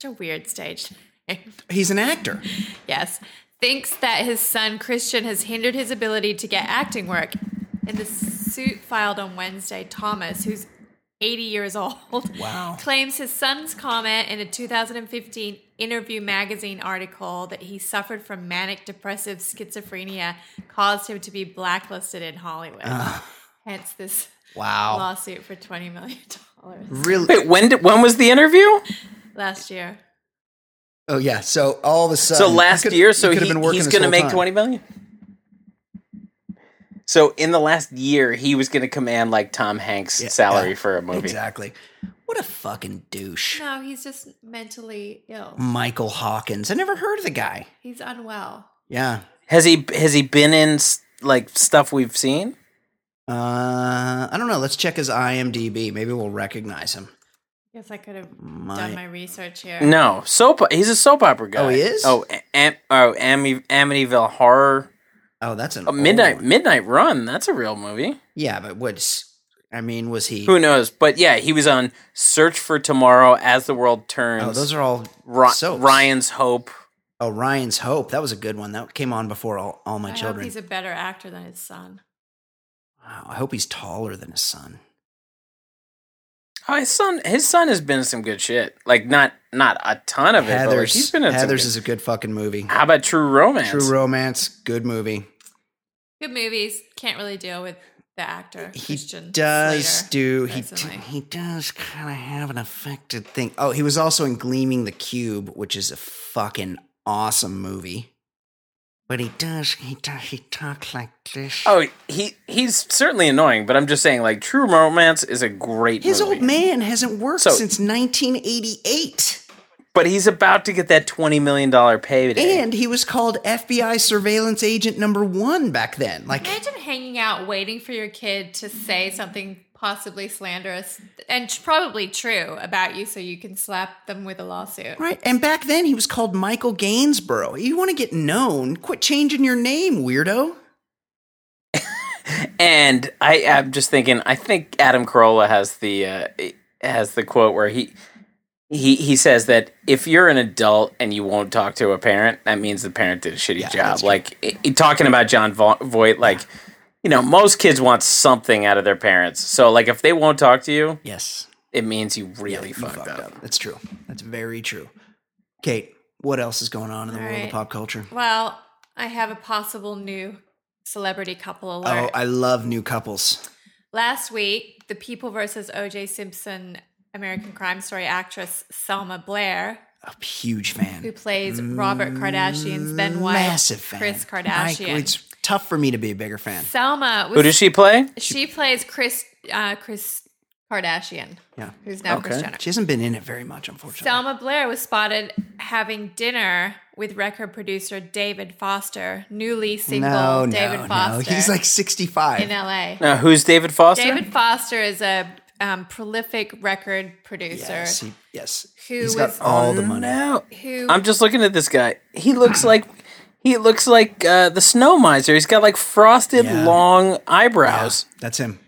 Speaker 3: such a weird stage name,
Speaker 1: He's an actor.
Speaker 3: yes, thinks that his son Christian has hindered his ability to get acting work. In the suit filed on Wednesday, Thomas, who's 80 years old,
Speaker 1: Wow.
Speaker 3: claims his son's comment in a 2015 Interview magazine article that he suffered from manic depressive schizophrenia caused him to be blacklisted in Hollywood. Hence this
Speaker 1: Wow.
Speaker 3: lawsuit for $20 million
Speaker 1: Really?
Speaker 2: Wait, when did, when was the interview?
Speaker 3: last year.
Speaker 1: Oh yeah. So all of a sudden,
Speaker 2: So last
Speaker 1: could-
Speaker 2: year, so
Speaker 1: he
Speaker 2: he,
Speaker 1: could have been working
Speaker 2: he's going to make
Speaker 1: time.
Speaker 2: 20 million. So in the last year, he was going to command like Tom Hanks'
Speaker 1: Yeah,
Speaker 2: salary
Speaker 1: yeah,
Speaker 2: for a movie.
Speaker 1: Exactly. What a fucking douche.
Speaker 3: No, he's just mentally ill.
Speaker 1: Michael Hawkins. I never heard of the guy.
Speaker 3: He's unwell.
Speaker 1: Yeah.
Speaker 2: Has he has he been in like stuff we've seen?
Speaker 1: Uh, I don't know. Let's check his IMDb. Maybe we'll recognize him.
Speaker 3: Guess I could have
Speaker 1: My-
Speaker 3: done my research here.
Speaker 2: No, soap. He's a soap opera guy.
Speaker 1: Oh, he is?
Speaker 2: Oh, Am, oh, Ami, Amityville Horror,
Speaker 1: Oh, that's an
Speaker 2: oh, Midnight
Speaker 1: old one.
Speaker 2: Midnight Run. That's a real movie.
Speaker 1: Yeah, but what's? I mean, was he?
Speaker 2: Who knows? But yeah, he was on Search for Tomorrow, As the World oh, Turns.
Speaker 1: Oh, those are all
Speaker 2: Ri-
Speaker 1: soaps.
Speaker 2: Ryan's Hope.
Speaker 1: Oh, Ryan's Hope. That was a good one. That came on before all, all my
Speaker 3: I hope
Speaker 1: children.
Speaker 3: he's a better actor than his son.
Speaker 1: wow, I hope he's taller than his son.
Speaker 2: Oh, his son. His son has been in some good shit. Like not not a ton of it, but like, he's been in some
Speaker 1: Heathers
Speaker 2: good-
Speaker 1: is a good fucking movie.
Speaker 2: How about True Romance?
Speaker 1: True Romance, good movie.
Speaker 3: Good movies. Can't really deal with the actor.
Speaker 1: He
Speaker 3: Christian
Speaker 1: does
Speaker 3: Slater,
Speaker 1: do he d- he does kind of have an affected thing. Oh, he was also in Gleaming the Cube, which is a fucking awesome movie. But he does. He does. He talks like this.
Speaker 2: Oh, he he's certainly annoying, but I'm just saying, like, True Romance is a great movie.
Speaker 1: His
Speaker 2: movie.
Speaker 1: old man hasn't worked
Speaker 2: So-
Speaker 1: since 1988.
Speaker 2: But he's about to get that twenty million dollar payday.
Speaker 1: And he was called FBI surveillance agent number one back then. Like,
Speaker 3: Imagine hanging out waiting for your kid to say something possibly slanderous and probably true about you so you can slap them with a lawsuit.
Speaker 1: right? And back then he was called Michael Gainsborough. You want to get known? Quit changing your name, weirdo.
Speaker 2: And I, I'm just thinking, I think Adam Carolla has the uh, has the quote where he he he says that if you're an adult and you won't talk to a parent, that means the parent did a shitty
Speaker 1: Yeah,
Speaker 2: job. Like i- i- talking about John Vo- Voight, like you know, most kids want something out of their parents. So like if they won't talk to you,
Speaker 1: Yes.
Speaker 2: it means you really
Speaker 1: You
Speaker 2: fucked, up.
Speaker 1: That's true. That's very true. Kate, what else is going on in the
Speaker 3: All
Speaker 1: world of pop culture?
Speaker 3: Well, I have a possible new celebrity couple alert. Oh.
Speaker 1: I love new couples.
Speaker 3: Last week, the People versus O.J. Simpson American Crime Story actress Selma Blair,
Speaker 1: A huge fan.
Speaker 3: who plays Robert Kardashian's then wife,
Speaker 1: Massive fan.
Speaker 3: Kris
Speaker 1: I-
Speaker 3: Kardashian.
Speaker 1: it's tough for me to be a bigger fan.
Speaker 3: Selma was
Speaker 2: Who does she play?
Speaker 3: she plays Kris uh, Kris Kardashian,
Speaker 1: Yeah.
Speaker 3: who's now Kris
Speaker 2: Okay.
Speaker 3: Jenner.
Speaker 1: She hasn't been in it very much, unfortunately.
Speaker 3: Selma Blair was spotted having dinner with record producer David Foster, newly single
Speaker 1: no,
Speaker 3: David
Speaker 1: no,
Speaker 3: Foster.
Speaker 1: no. He's like 65.
Speaker 3: in LA.
Speaker 2: Now, who's David Foster?
Speaker 3: David Foster is a um, prolific record producer
Speaker 1: yes, he, yes.
Speaker 3: Who
Speaker 1: He's
Speaker 3: was-
Speaker 1: got all the money.
Speaker 2: No.
Speaker 3: who
Speaker 2: I'm just looking at this guy. He looks like he looks like uh, the snow miser. He's got like frosted
Speaker 1: Yeah.
Speaker 2: long
Speaker 1: Yeah,
Speaker 2: eyebrows.
Speaker 1: that's him.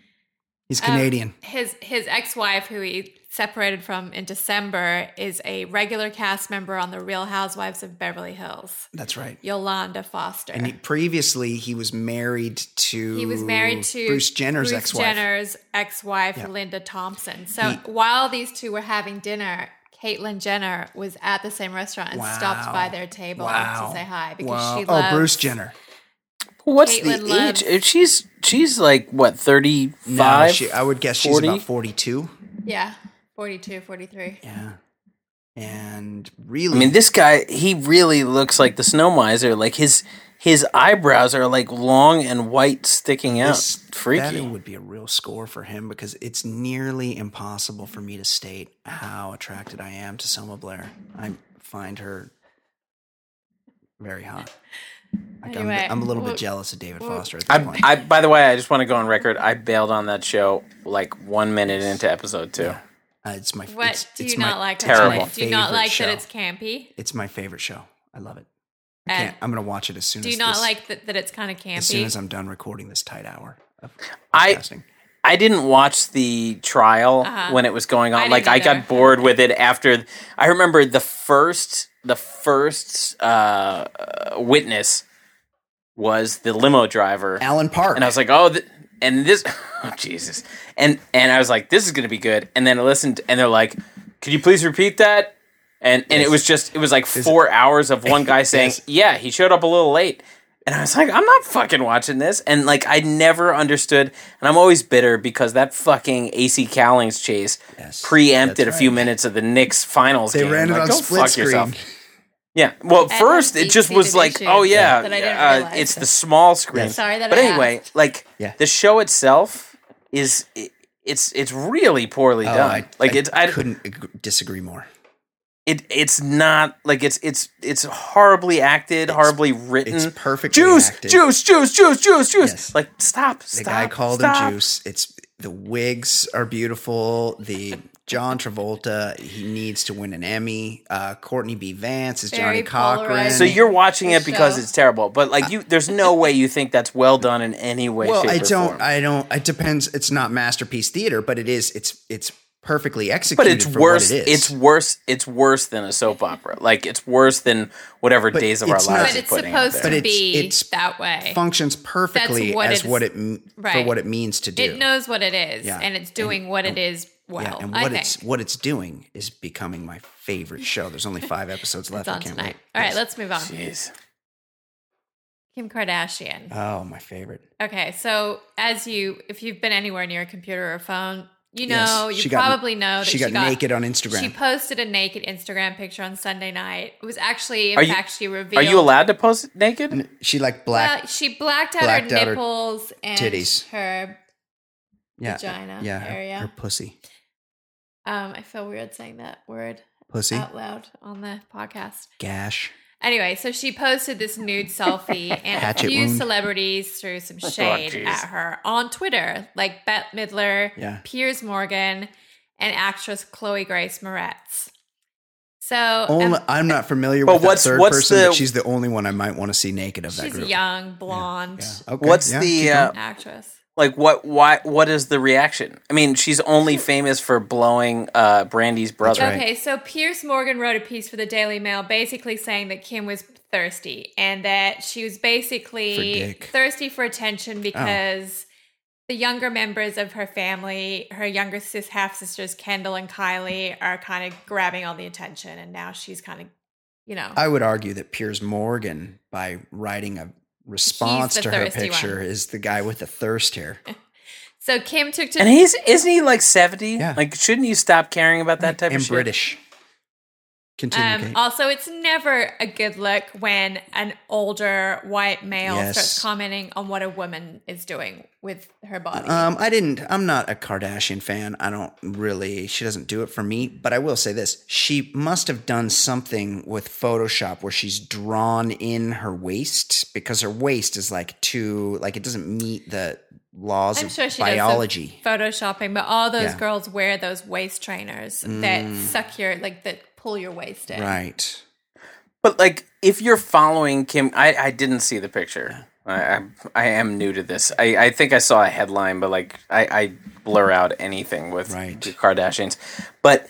Speaker 1: He's
Speaker 3: um,
Speaker 1: Canadian.
Speaker 3: his his ex-wife who he separated from in December is a regular cast member on the Real Housewives of Beverly Hills.
Speaker 1: that's right.
Speaker 3: Yolanda Foster.
Speaker 1: And he, previously, he was married to.
Speaker 3: He was married to
Speaker 1: Bruce Jenner's
Speaker 3: Bruce
Speaker 1: ex-wife.
Speaker 3: Jenner's ex-wife,
Speaker 1: Yeah.
Speaker 3: Linda Thompson. So
Speaker 1: He-
Speaker 3: while these two were having dinner, Caitlyn Jenner was at the same restaurant and stopped by their table
Speaker 1: Wow.
Speaker 3: to say hi because
Speaker 1: Wow.
Speaker 3: she
Speaker 1: oh, Bruce Jenner.
Speaker 2: What's
Speaker 3: Caitlyn
Speaker 2: the
Speaker 3: loves-
Speaker 2: age? If She's she's like what thirty five.
Speaker 1: No, she, I would guess she's about 42.
Speaker 3: Yeah, 42, 43.
Speaker 1: Yeah. And really.
Speaker 2: I mean, this guy he really looks like the snow miser. Like his his eyebrows are like long and white, sticking out.
Speaker 1: this-
Speaker 2: Freaky.
Speaker 1: That would be a real score for him because it's nearly impossible for me to state how attracted I am to Selma Blair. I find her very hot. Like
Speaker 3: Anyway,
Speaker 1: I'm, I'm a little
Speaker 3: well-
Speaker 1: bit jealous of David
Speaker 3: well-
Speaker 1: Foster at this
Speaker 2: I,
Speaker 1: point.
Speaker 2: I by the way, I just want to go on record. I bailed on that show like one minute into episode two.
Speaker 1: Uh, it's my
Speaker 3: What
Speaker 1: it's,
Speaker 3: do
Speaker 1: it's
Speaker 3: you
Speaker 1: my,
Speaker 3: not like?
Speaker 1: it's
Speaker 2: Terrible.
Speaker 1: my
Speaker 3: About? Do you not like
Speaker 1: show.
Speaker 3: that it's campy?
Speaker 1: It's my favorite show. I love it. I
Speaker 3: And
Speaker 1: can't, I'm gonna watch it as soon as
Speaker 3: do
Speaker 1: as
Speaker 3: you not
Speaker 1: this-
Speaker 3: like that, that it's kind of campy?
Speaker 1: as soon as I'm done recording this tight hour of
Speaker 2: I-
Speaker 1: podcasting.
Speaker 2: I didn't watch the trial
Speaker 3: Uh-huh.
Speaker 2: when it was going on.
Speaker 3: I
Speaker 2: like
Speaker 3: didn't
Speaker 2: I got bored with it after. I remember the first the first uh, uh, witness was the limo driver,
Speaker 1: Alan Park.
Speaker 2: and I was like, oh, th- and this, oh Jesus, and and I was like, this is gonna be good. And then I listened, and they're like, could you please repeat that? And and it was just it was like four hours of one guy saying,
Speaker 1: Yes.
Speaker 2: yeah, he showed up a little late. And I was like, I'm not fucking watching this. And like, I never understood. And I'm always bitter because that fucking AC Cowlings chase
Speaker 1: Yes,
Speaker 2: preempted a few minutes of the Knicks finals
Speaker 1: they
Speaker 2: game.
Speaker 1: ran it
Speaker 2: Like,
Speaker 1: on split
Speaker 2: fuck
Speaker 1: screen.
Speaker 2: yourself. Yeah. Well,
Speaker 3: had
Speaker 2: first it just was like,
Speaker 3: issues
Speaker 2: oh yeah,
Speaker 3: that I didn't
Speaker 2: uh,
Speaker 3: realize.
Speaker 2: it's the small screen.
Speaker 1: Yes.
Speaker 3: Sorry that
Speaker 2: But
Speaker 3: I
Speaker 2: anyway,
Speaker 3: asked.
Speaker 2: like
Speaker 1: Yeah.
Speaker 2: the show itself is it, it's it's really poorly
Speaker 1: Oh,
Speaker 2: done.
Speaker 1: I,
Speaker 2: like
Speaker 1: I
Speaker 2: it's I
Speaker 1: couldn't ag- disagree more.
Speaker 2: it it's not like it's it's it's horribly acted, horribly written.
Speaker 1: It's perfectly
Speaker 2: juice,
Speaker 1: acted.
Speaker 2: juice, juice, juice, juice, juice.
Speaker 1: Yes.
Speaker 2: Like stop,
Speaker 1: The guy called
Speaker 2: stop.
Speaker 1: him Juice. It's the wigs are beautiful. The John Travolta, he needs to win an Emmy. Uh, Courtney B. Vance is
Speaker 3: Very
Speaker 1: Johnnie Cochran.
Speaker 2: So you're watching it because
Speaker 3: show.
Speaker 2: it's terrible, but like you, there's no way you think that's well done in any way.
Speaker 1: well,
Speaker 2: shape,
Speaker 1: I don't.
Speaker 2: form.
Speaker 1: I don't. It depends. It's not masterpiece theater, but it is. It's it's perfectly executed.
Speaker 2: but
Speaker 1: executed.
Speaker 2: it's
Speaker 1: for
Speaker 2: worse.
Speaker 1: What it is.
Speaker 2: It's worse. It's worse than a soap opera. Like it's worse than whatever
Speaker 1: But
Speaker 2: Days of Our
Speaker 1: it's
Speaker 2: Lives
Speaker 1: not-
Speaker 3: but
Speaker 2: is
Speaker 3: it's
Speaker 2: putting
Speaker 3: supposed
Speaker 2: out
Speaker 3: to
Speaker 2: there.
Speaker 1: But it's-
Speaker 3: be
Speaker 1: it's
Speaker 3: that way.
Speaker 1: functions perfectly
Speaker 3: what
Speaker 1: as what it m- for what it means to do.
Speaker 3: It knows what it is,
Speaker 1: Yeah.
Speaker 3: and it's doing what it is well.
Speaker 1: yeah, and
Speaker 3: I
Speaker 1: what
Speaker 3: think.
Speaker 1: it's what it's doing is becoming my favorite show. There's only five episodes left.
Speaker 3: It's
Speaker 1: I can't
Speaker 3: tonight.
Speaker 1: wait.
Speaker 3: All right,
Speaker 1: Yes.
Speaker 3: let's move on.
Speaker 2: Jeez.
Speaker 3: Kim Kardashian.
Speaker 1: Oh, my favorite.
Speaker 3: Okay, so as you, if you've been anywhere near a computer or phone, You
Speaker 1: Yes,
Speaker 3: know, you
Speaker 1: she got-
Speaker 3: probably know that
Speaker 1: she got naked on Instagram.
Speaker 3: She posted a naked Instagram picture on Sunday night. It was actually, in
Speaker 2: Are you-
Speaker 3: fact, she revealed.
Speaker 2: Are you allowed to post naked?
Speaker 1: She like black.
Speaker 3: Well, she blacked out
Speaker 1: blacked
Speaker 3: her
Speaker 1: out her
Speaker 3: nipples and
Speaker 1: titties.
Speaker 3: her.
Speaker 1: yeah,
Speaker 3: vagina
Speaker 1: yeah, her-
Speaker 3: area.
Speaker 1: Her, pussy,
Speaker 3: Um, I feel weird saying that word
Speaker 1: pussy,
Speaker 3: out loud on the podcast.
Speaker 1: gash.
Speaker 3: Anyway, so she posted this nude selfie, and a
Speaker 1: Hatchet
Speaker 3: few
Speaker 1: wound.
Speaker 3: celebrities threw some shade
Speaker 2: jeez.
Speaker 3: at her on Twitter, like Bette Midler,
Speaker 1: Yeah.
Speaker 3: Piers Morgan, and actress Chloe Grace Moretz. So
Speaker 1: Only,
Speaker 3: um,
Speaker 1: I'm not familiar
Speaker 2: But
Speaker 1: with
Speaker 2: what's-
Speaker 1: that third
Speaker 2: what's
Speaker 1: person,
Speaker 2: the-
Speaker 1: but she's the only one I might want to see naked of that
Speaker 3: she's
Speaker 1: group.
Speaker 3: young, blonde
Speaker 1: Yeah. Okay.
Speaker 2: What's
Speaker 1: yeah,
Speaker 2: the
Speaker 1: keep
Speaker 2: uh,
Speaker 3: actress.
Speaker 2: Like what? Why? What is the reaction? I mean, she's only famous for blowing uh, Brandy's brother.
Speaker 1: right.
Speaker 3: Okay, so Piers Morgan wrote a piece for the Daily Mail basically saying that Kim was thirsty and that she was basically
Speaker 1: dick.
Speaker 3: thirsty for attention because the younger members of her family, her younger sis half sisters Kendall and Kylie, are kind of grabbing all the attention, and now she's kind of, you know,
Speaker 1: I would argue that Piers Morgan, by writing a response to her picture,
Speaker 3: one.
Speaker 1: is the guy with the thirst here.
Speaker 3: so Kim took to
Speaker 2: And he's isn't he like seventy?
Speaker 1: Yeah.
Speaker 2: Like, shouldn't you stop caring about that mm-hmm. type
Speaker 1: and
Speaker 2: of shit?
Speaker 1: British. Continue,
Speaker 3: Um, also, it's never a good look when an older white male
Speaker 1: Yes.
Speaker 3: starts commenting on what a woman is doing with her body.
Speaker 1: Um, I didn't. I'm not a Kardashian fan. I don't really. She doesn't do it for me. But I will say this: she must have done something with Photoshop where she's drawn in her waist because her waist is like too like it doesn't meet the laws
Speaker 3: I'm
Speaker 1: of
Speaker 3: sure she
Speaker 1: biology.
Speaker 3: does photoshopping, but all those
Speaker 1: Yeah. Mm.
Speaker 3: girls wear those waist trainers that suck your like that pull your waist in.
Speaker 1: right.
Speaker 2: But like, if you're following Kim, I, I didn't see the picture. I, I I am new to this. I, I think I saw a headline, but like I, I blur out anything with
Speaker 1: Right.
Speaker 2: the Kardashians. But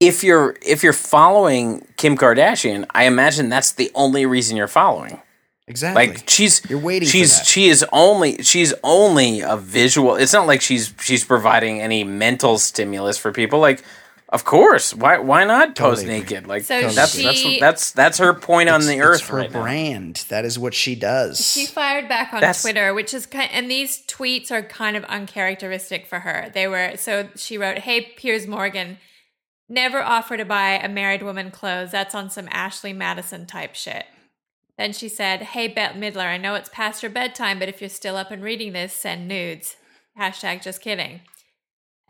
Speaker 2: if you're if you're following Kim Kardashian, I imagine that's the only reason you're following.
Speaker 1: Exactly.
Speaker 2: Like she's
Speaker 1: You're waiting for
Speaker 2: She's she is only she's only a visual. It's not like she's she's providing any mental stimulus for people. Like, of course, why why not pose
Speaker 1: Totally agree.
Speaker 2: naked? Like
Speaker 3: So
Speaker 2: that's
Speaker 3: she-
Speaker 2: that's that's that's her point on the
Speaker 1: It's
Speaker 2: earth
Speaker 1: her
Speaker 2: right now.
Speaker 1: brand. That is what she does.
Speaker 3: She fired back on
Speaker 2: That's-
Speaker 3: Twitter, which is kind, and these tweets are kind of uncharacteristic for her. They were so she wrote, "Hey Piers Morgan, never offer to buy a married woman clothes. That's on some Ashley Madison type shit." Then she said, "Hey Bette Midler, I know it's past your bedtime, but if you're still up and reading this, send nudes." Hashtag just kidding.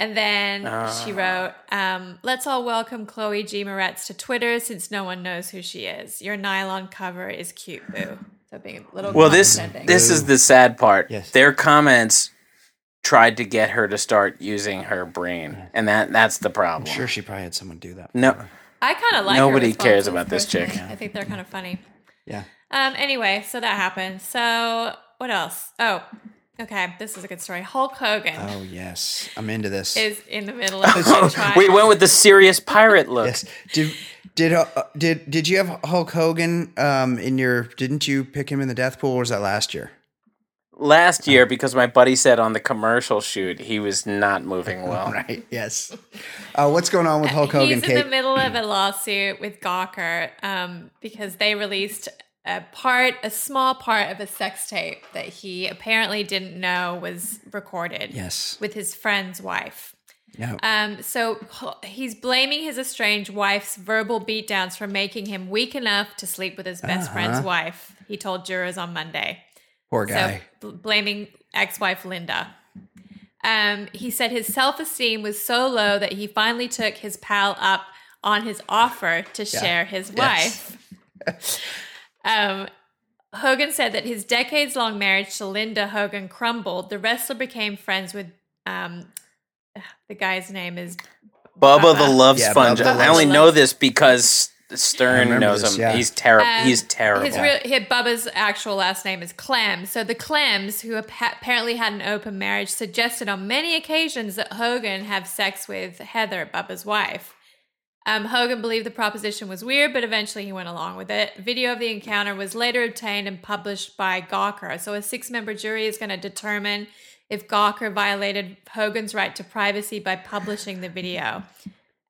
Speaker 3: And then she wrote, um, Let's all welcome Chloe G. Moretz to Twitter since no one knows who she is. Your nylon cover is cute, boo. So being a little
Speaker 2: Well, this this is the sad part.
Speaker 1: Yes.
Speaker 2: Their comments tried to get her to start using her brain, and that that's the problem.
Speaker 1: I'm sure she probably had someone do that.
Speaker 2: No,
Speaker 3: I kind of like her
Speaker 2: Nobody cares about this chick.
Speaker 3: personally. I think they're kind of funny.
Speaker 1: Yeah.
Speaker 3: Um. Anyway, so that happened. So what else? Oh, okay. This is a good story. Hulk Hogan
Speaker 1: Oh yes, I'm into this.
Speaker 3: is in the middle of a
Speaker 2: we went with the serious pirate look.
Speaker 1: Yes. Did did uh, did did you have Hulk Hogan um in your? Didn't you pick him in the death pool? or was that last year?
Speaker 2: Last year, because my buddy said on the commercial shoot he was not moving well.
Speaker 1: Right. Yes. Uh, what's going on with Hulk Hogan,
Speaker 3: He's in
Speaker 1: Kate?
Speaker 3: the middle of a lawsuit with Gawker um, because they released a part, a small part of a sex tape that he apparently didn't know was recorded
Speaker 1: yes.
Speaker 3: with his friend's wife.
Speaker 1: Yeah.
Speaker 3: Um, so he's blaming his estranged wife's verbal beatdowns for making him weak enough to sleep with his best friend's
Speaker 1: Uh-huh.
Speaker 3: wife. He told jurors on Monday.
Speaker 1: Poor guy.
Speaker 3: So bl- blaming ex-wife Linda. Um, he said his self-esteem was so low that he finally took his pal up on his offer to share his
Speaker 1: Yes.
Speaker 3: wife. um, Hogan said that his decades-long marriage to Linda Hogan crumbled. The wrestler became friends with um, the guy's name is
Speaker 2: Bubba the Love
Speaker 1: Yeah,
Speaker 2: Sponge.
Speaker 1: Bubba
Speaker 2: I only know
Speaker 3: Sponge.
Speaker 2: this because Stern knows
Speaker 1: this,
Speaker 2: him.
Speaker 1: yeah.
Speaker 2: He's terrible.
Speaker 3: Um,
Speaker 2: He's terrible.
Speaker 3: His real, his, Bubba's actual last name is Clem. So the Clems, who appa- apparently had an open marriage, suggested on many occasions that Hogan have sex with Heather, Bubba's wife. Um, Hogan believed the proposition was weird, but eventually he went along with it. Video of the encounter was later obtained and published by Gawker. So a six-member jury is going to determine if Gawker violated Hogan's right to privacy by publishing the video.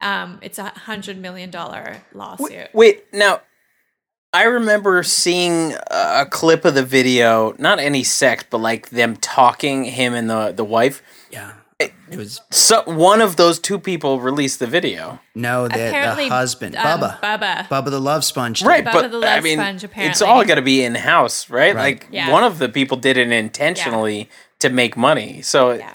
Speaker 3: Um, it's a hundred million dollar lawsuit.
Speaker 2: Wait, now I remember seeing a a clip of the video, not any sex, but like them talking, him and the the wife.
Speaker 1: yeah. It was
Speaker 2: So one of those two people released the video.
Speaker 1: no the, the
Speaker 3: Apparently,
Speaker 1: husband,
Speaker 3: um,
Speaker 1: Bubba,
Speaker 3: Bubba.
Speaker 1: Bubba the Love Sponge, did.
Speaker 2: Right,
Speaker 3: Bubba
Speaker 2: but
Speaker 3: the
Speaker 2: I
Speaker 3: Love
Speaker 2: mean,
Speaker 3: Sponge,
Speaker 2: it's
Speaker 3: apparently.
Speaker 2: all got to be in house, right?
Speaker 1: Right.
Speaker 2: Like
Speaker 3: Yeah.
Speaker 2: one of the people did it intentionally to make money, so
Speaker 3: Yeah.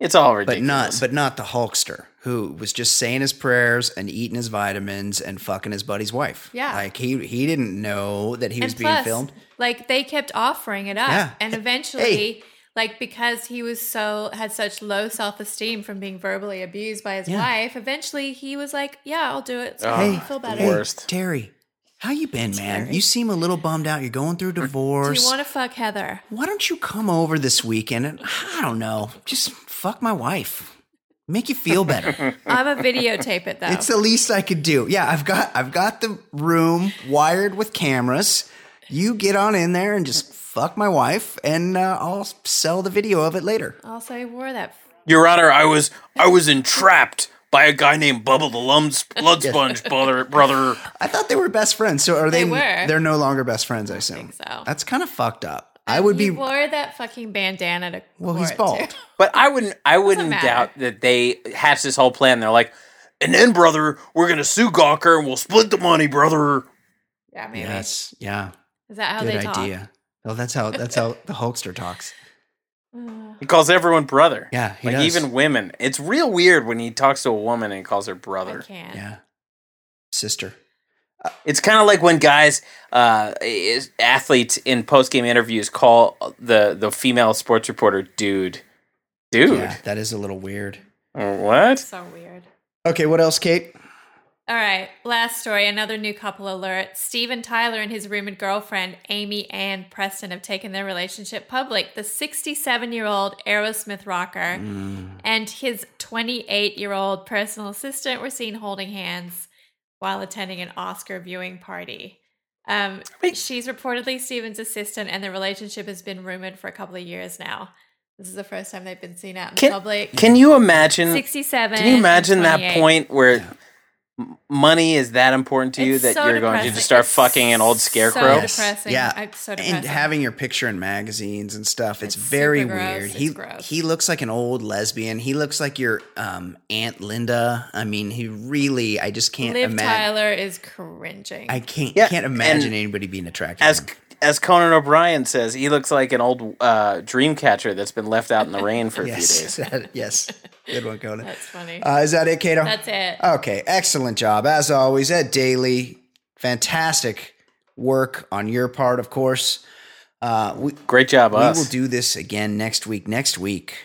Speaker 2: it's all
Speaker 1: but
Speaker 2: ridiculous.
Speaker 1: not but not the Hulkster who was just saying his prayers and eating his vitamins and fucking his buddy's wife.
Speaker 3: Yeah.
Speaker 1: like he he didn't know that he was
Speaker 3: and
Speaker 1: being filmed.
Speaker 3: Like they kept offering it up,
Speaker 1: Yeah.
Speaker 3: and
Speaker 1: Hey.
Speaker 3: Eventually, like because he was so had such low self esteem from being verbally abused by his
Speaker 1: Yeah.
Speaker 3: wife, eventually he was like, "Yeah, I'll do it. So
Speaker 2: Oh,
Speaker 3: I feel better."
Speaker 2: worst.
Speaker 1: Terry, how you been, man? You seem a little bummed out. You're going through
Speaker 3: Do
Speaker 1: divorce.
Speaker 3: you want to fuck Heather?
Speaker 1: Why don't you come over this weekend and I don't know, just fuck my wife. Make you feel better.
Speaker 3: I'm a videotape it though.
Speaker 1: it's the least I could do. Yeah, I've got I've got the room wired with cameras. You get on in there and just fuck my wife, and uh, I'll sell the video of it later.
Speaker 3: I'll say wore that.
Speaker 2: Your Honor, I was I was entrapped by a guy named Bubba the Lums Blood Sponge brother. brother.
Speaker 1: I thought they were best friends. So are they?
Speaker 3: They were.
Speaker 1: They're no longer best friends. I assume.
Speaker 3: think so.
Speaker 1: That's kind of fucked up. I would
Speaker 3: He
Speaker 1: be.
Speaker 3: wore that fucking bandana to.
Speaker 1: Well, he's
Speaker 3: court, too.
Speaker 1: bald.
Speaker 2: But I wouldn't I wouldn't
Speaker 3: matter.
Speaker 2: doubt that they hatched this whole plan. They're like, and then brother, we're gonna sue Gawker and we'll split the money, brother.
Speaker 3: Yeah, maybe.
Speaker 1: Yes. Yeah.
Speaker 3: Is that how
Speaker 1: Good
Speaker 3: they talk?
Speaker 1: idea. Well, that's how that's how the Hulkster talks.
Speaker 3: Uh,
Speaker 2: He calls everyone brother.
Speaker 1: Yeah, he
Speaker 2: like
Speaker 1: does.
Speaker 2: even women. It's real weird when he talks to a woman and he calls her
Speaker 3: I
Speaker 2: brother.
Speaker 3: can't.
Speaker 1: Yeah. Sister.
Speaker 2: It's kind of like when guys, uh, is, athletes in post game interviews call the the female sports reporter dude, dude.
Speaker 1: Yeah, that is a little weird.
Speaker 2: What?
Speaker 3: So weird.
Speaker 1: Okay, what else, Kate?
Speaker 3: All right, last story. Another new couple alert. Steven Tyler and his rumored girlfriend, Aimee Ann Preston, have taken their relationship public. The 67 year old Aerosmith rocker
Speaker 1: Mm.
Speaker 3: and his 28 year old personal assistant were seen holding hands while attending an Oscar viewing party. Um,
Speaker 2: Wait.
Speaker 3: she's reportedly Steven's assistant, and the relationship has been rumored for a couple of years now. This is the first time they've been seen out in
Speaker 2: Can,
Speaker 3: public.
Speaker 2: can you imagine?
Speaker 3: 67.
Speaker 2: Can you imagine that point where m- money is that important to you
Speaker 3: It's
Speaker 2: that
Speaker 3: so
Speaker 2: you're going to just start
Speaker 3: It's
Speaker 2: fucking an old scarecrow?
Speaker 3: So depressing.
Speaker 1: Yeah.
Speaker 3: I'm so
Speaker 1: And having your picture in magazines and stuff, it's,
Speaker 3: It's
Speaker 1: very
Speaker 3: super gross.
Speaker 1: weird.
Speaker 3: It's
Speaker 1: He
Speaker 3: gross.
Speaker 1: he looks like an old lesbian. He looks like your um, Aunt Linda. I mean, he really. I just can't
Speaker 3: Liv
Speaker 1: imagine.
Speaker 3: Tyler is cringing.
Speaker 1: I can't
Speaker 2: Yeah,
Speaker 1: can't imagine
Speaker 2: and
Speaker 1: anybody being attracted.
Speaker 2: As
Speaker 1: to him.
Speaker 2: as Conan O'Brien says, he looks like an old uh, dream catcher that's been left out in the rain for a few
Speaker 1: yes,
Speaker 2: days.
Speaker 1: yes, good one, Conan.
Speaker 3: That's funny.
Speaker 1: Uh, is that it, Kato?
Speaker 3: That's it.
Speaker 1: Okay, excellent job as always. Ed Daly, fantastic work on your part, of course. Uh, we
Speaker 2: Great job, us.
Speaker 1: we
Speaker 2: us.
Speaker 1: will do this again next week. Next week,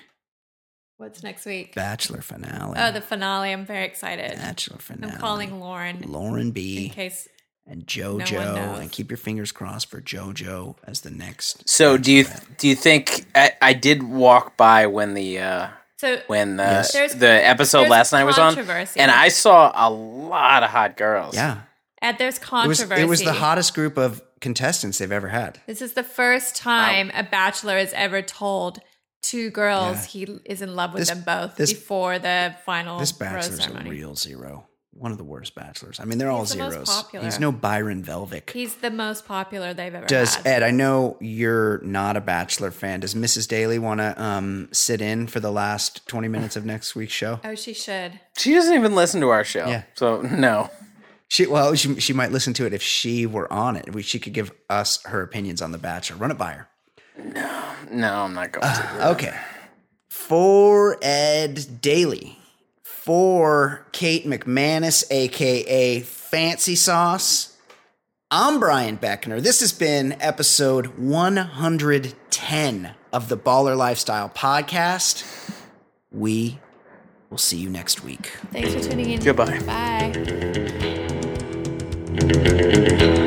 Speaker 3: What's next week?
Speaker 1: Bachelor finale.
Speaker 3: Oh, the finale. I'm very excited.
Speaker 1: Bachelor finale.
Speaker 3: I'm calling Lauren
Speaker 1: Lauren B.
Speaker 3: in
Speaker 1: B
Speaker 3: case.
Speaker 1: and JoJo,
Speaker 3: knows.
Speaker 1: and keep your fingers crossed for JoJo as the next.
Speaker 2: so do you do you think I, I did walk by when the uh,
Speaker 3: So
Speaker 2: when the
Speaker 1: Yes.
Speaker 2: The episode last night was on, and I saw a lot of hot girls.
Speaker 1: Yeah,
Speaker 3: and there's
Speaker 1: it was.
Speaker 3: controversy.
Speaker 1: It was the hottest group of contestants they've ever had.
Speaker 3: This is the first time a bachelor has ever told two girls
Speaker 1: Yeah.
Speaker 3: he is in love with
Speaker 1: This-
Speaker 3: them both
Speaker 1: this-
Speaker 3: before the final
Speaker 1: This
Speaker 3: rose
Speaker 1: bachelor's a real zero. One of the worst bachelors. I mean, they're all
Speaker 3: He's the most
Speaker 1: zeros.
Speaker 3: popular.
Speaker 1: He's no Byron Velvick.
Speaker 3: He's the most popular they've ever
Speaker 1: Does
Speaker 3: had.
Speaker 1: Ed? I know you're not a Bachelor fan. Does Mrs. Daly want to um, sit in for the last 20 minutes of next week's show?
Speaker 3: oh, she should.
Speaker 2: She doesn't even listen to our show.
Speaker 1: Yeah.
Speaker 2: So no.
Speaker 1: She well, she, she might listen to it if she were on it. We, she could give us her opinions on the Bachelor. Run it by her.
Speaker 2: No, no, I'm not going to.
Speaker 1: Okay. For Ed Daly, for Kate McManus, aka Fancy Sauce, I'm Brian Beckner. This has been episode 110 of the Baller Lifestyle Podcast. We will see you next week.
Speaker 3: Thanks for tuning in.
Speaker 2: Goodbye.
Speaker 3: Bye.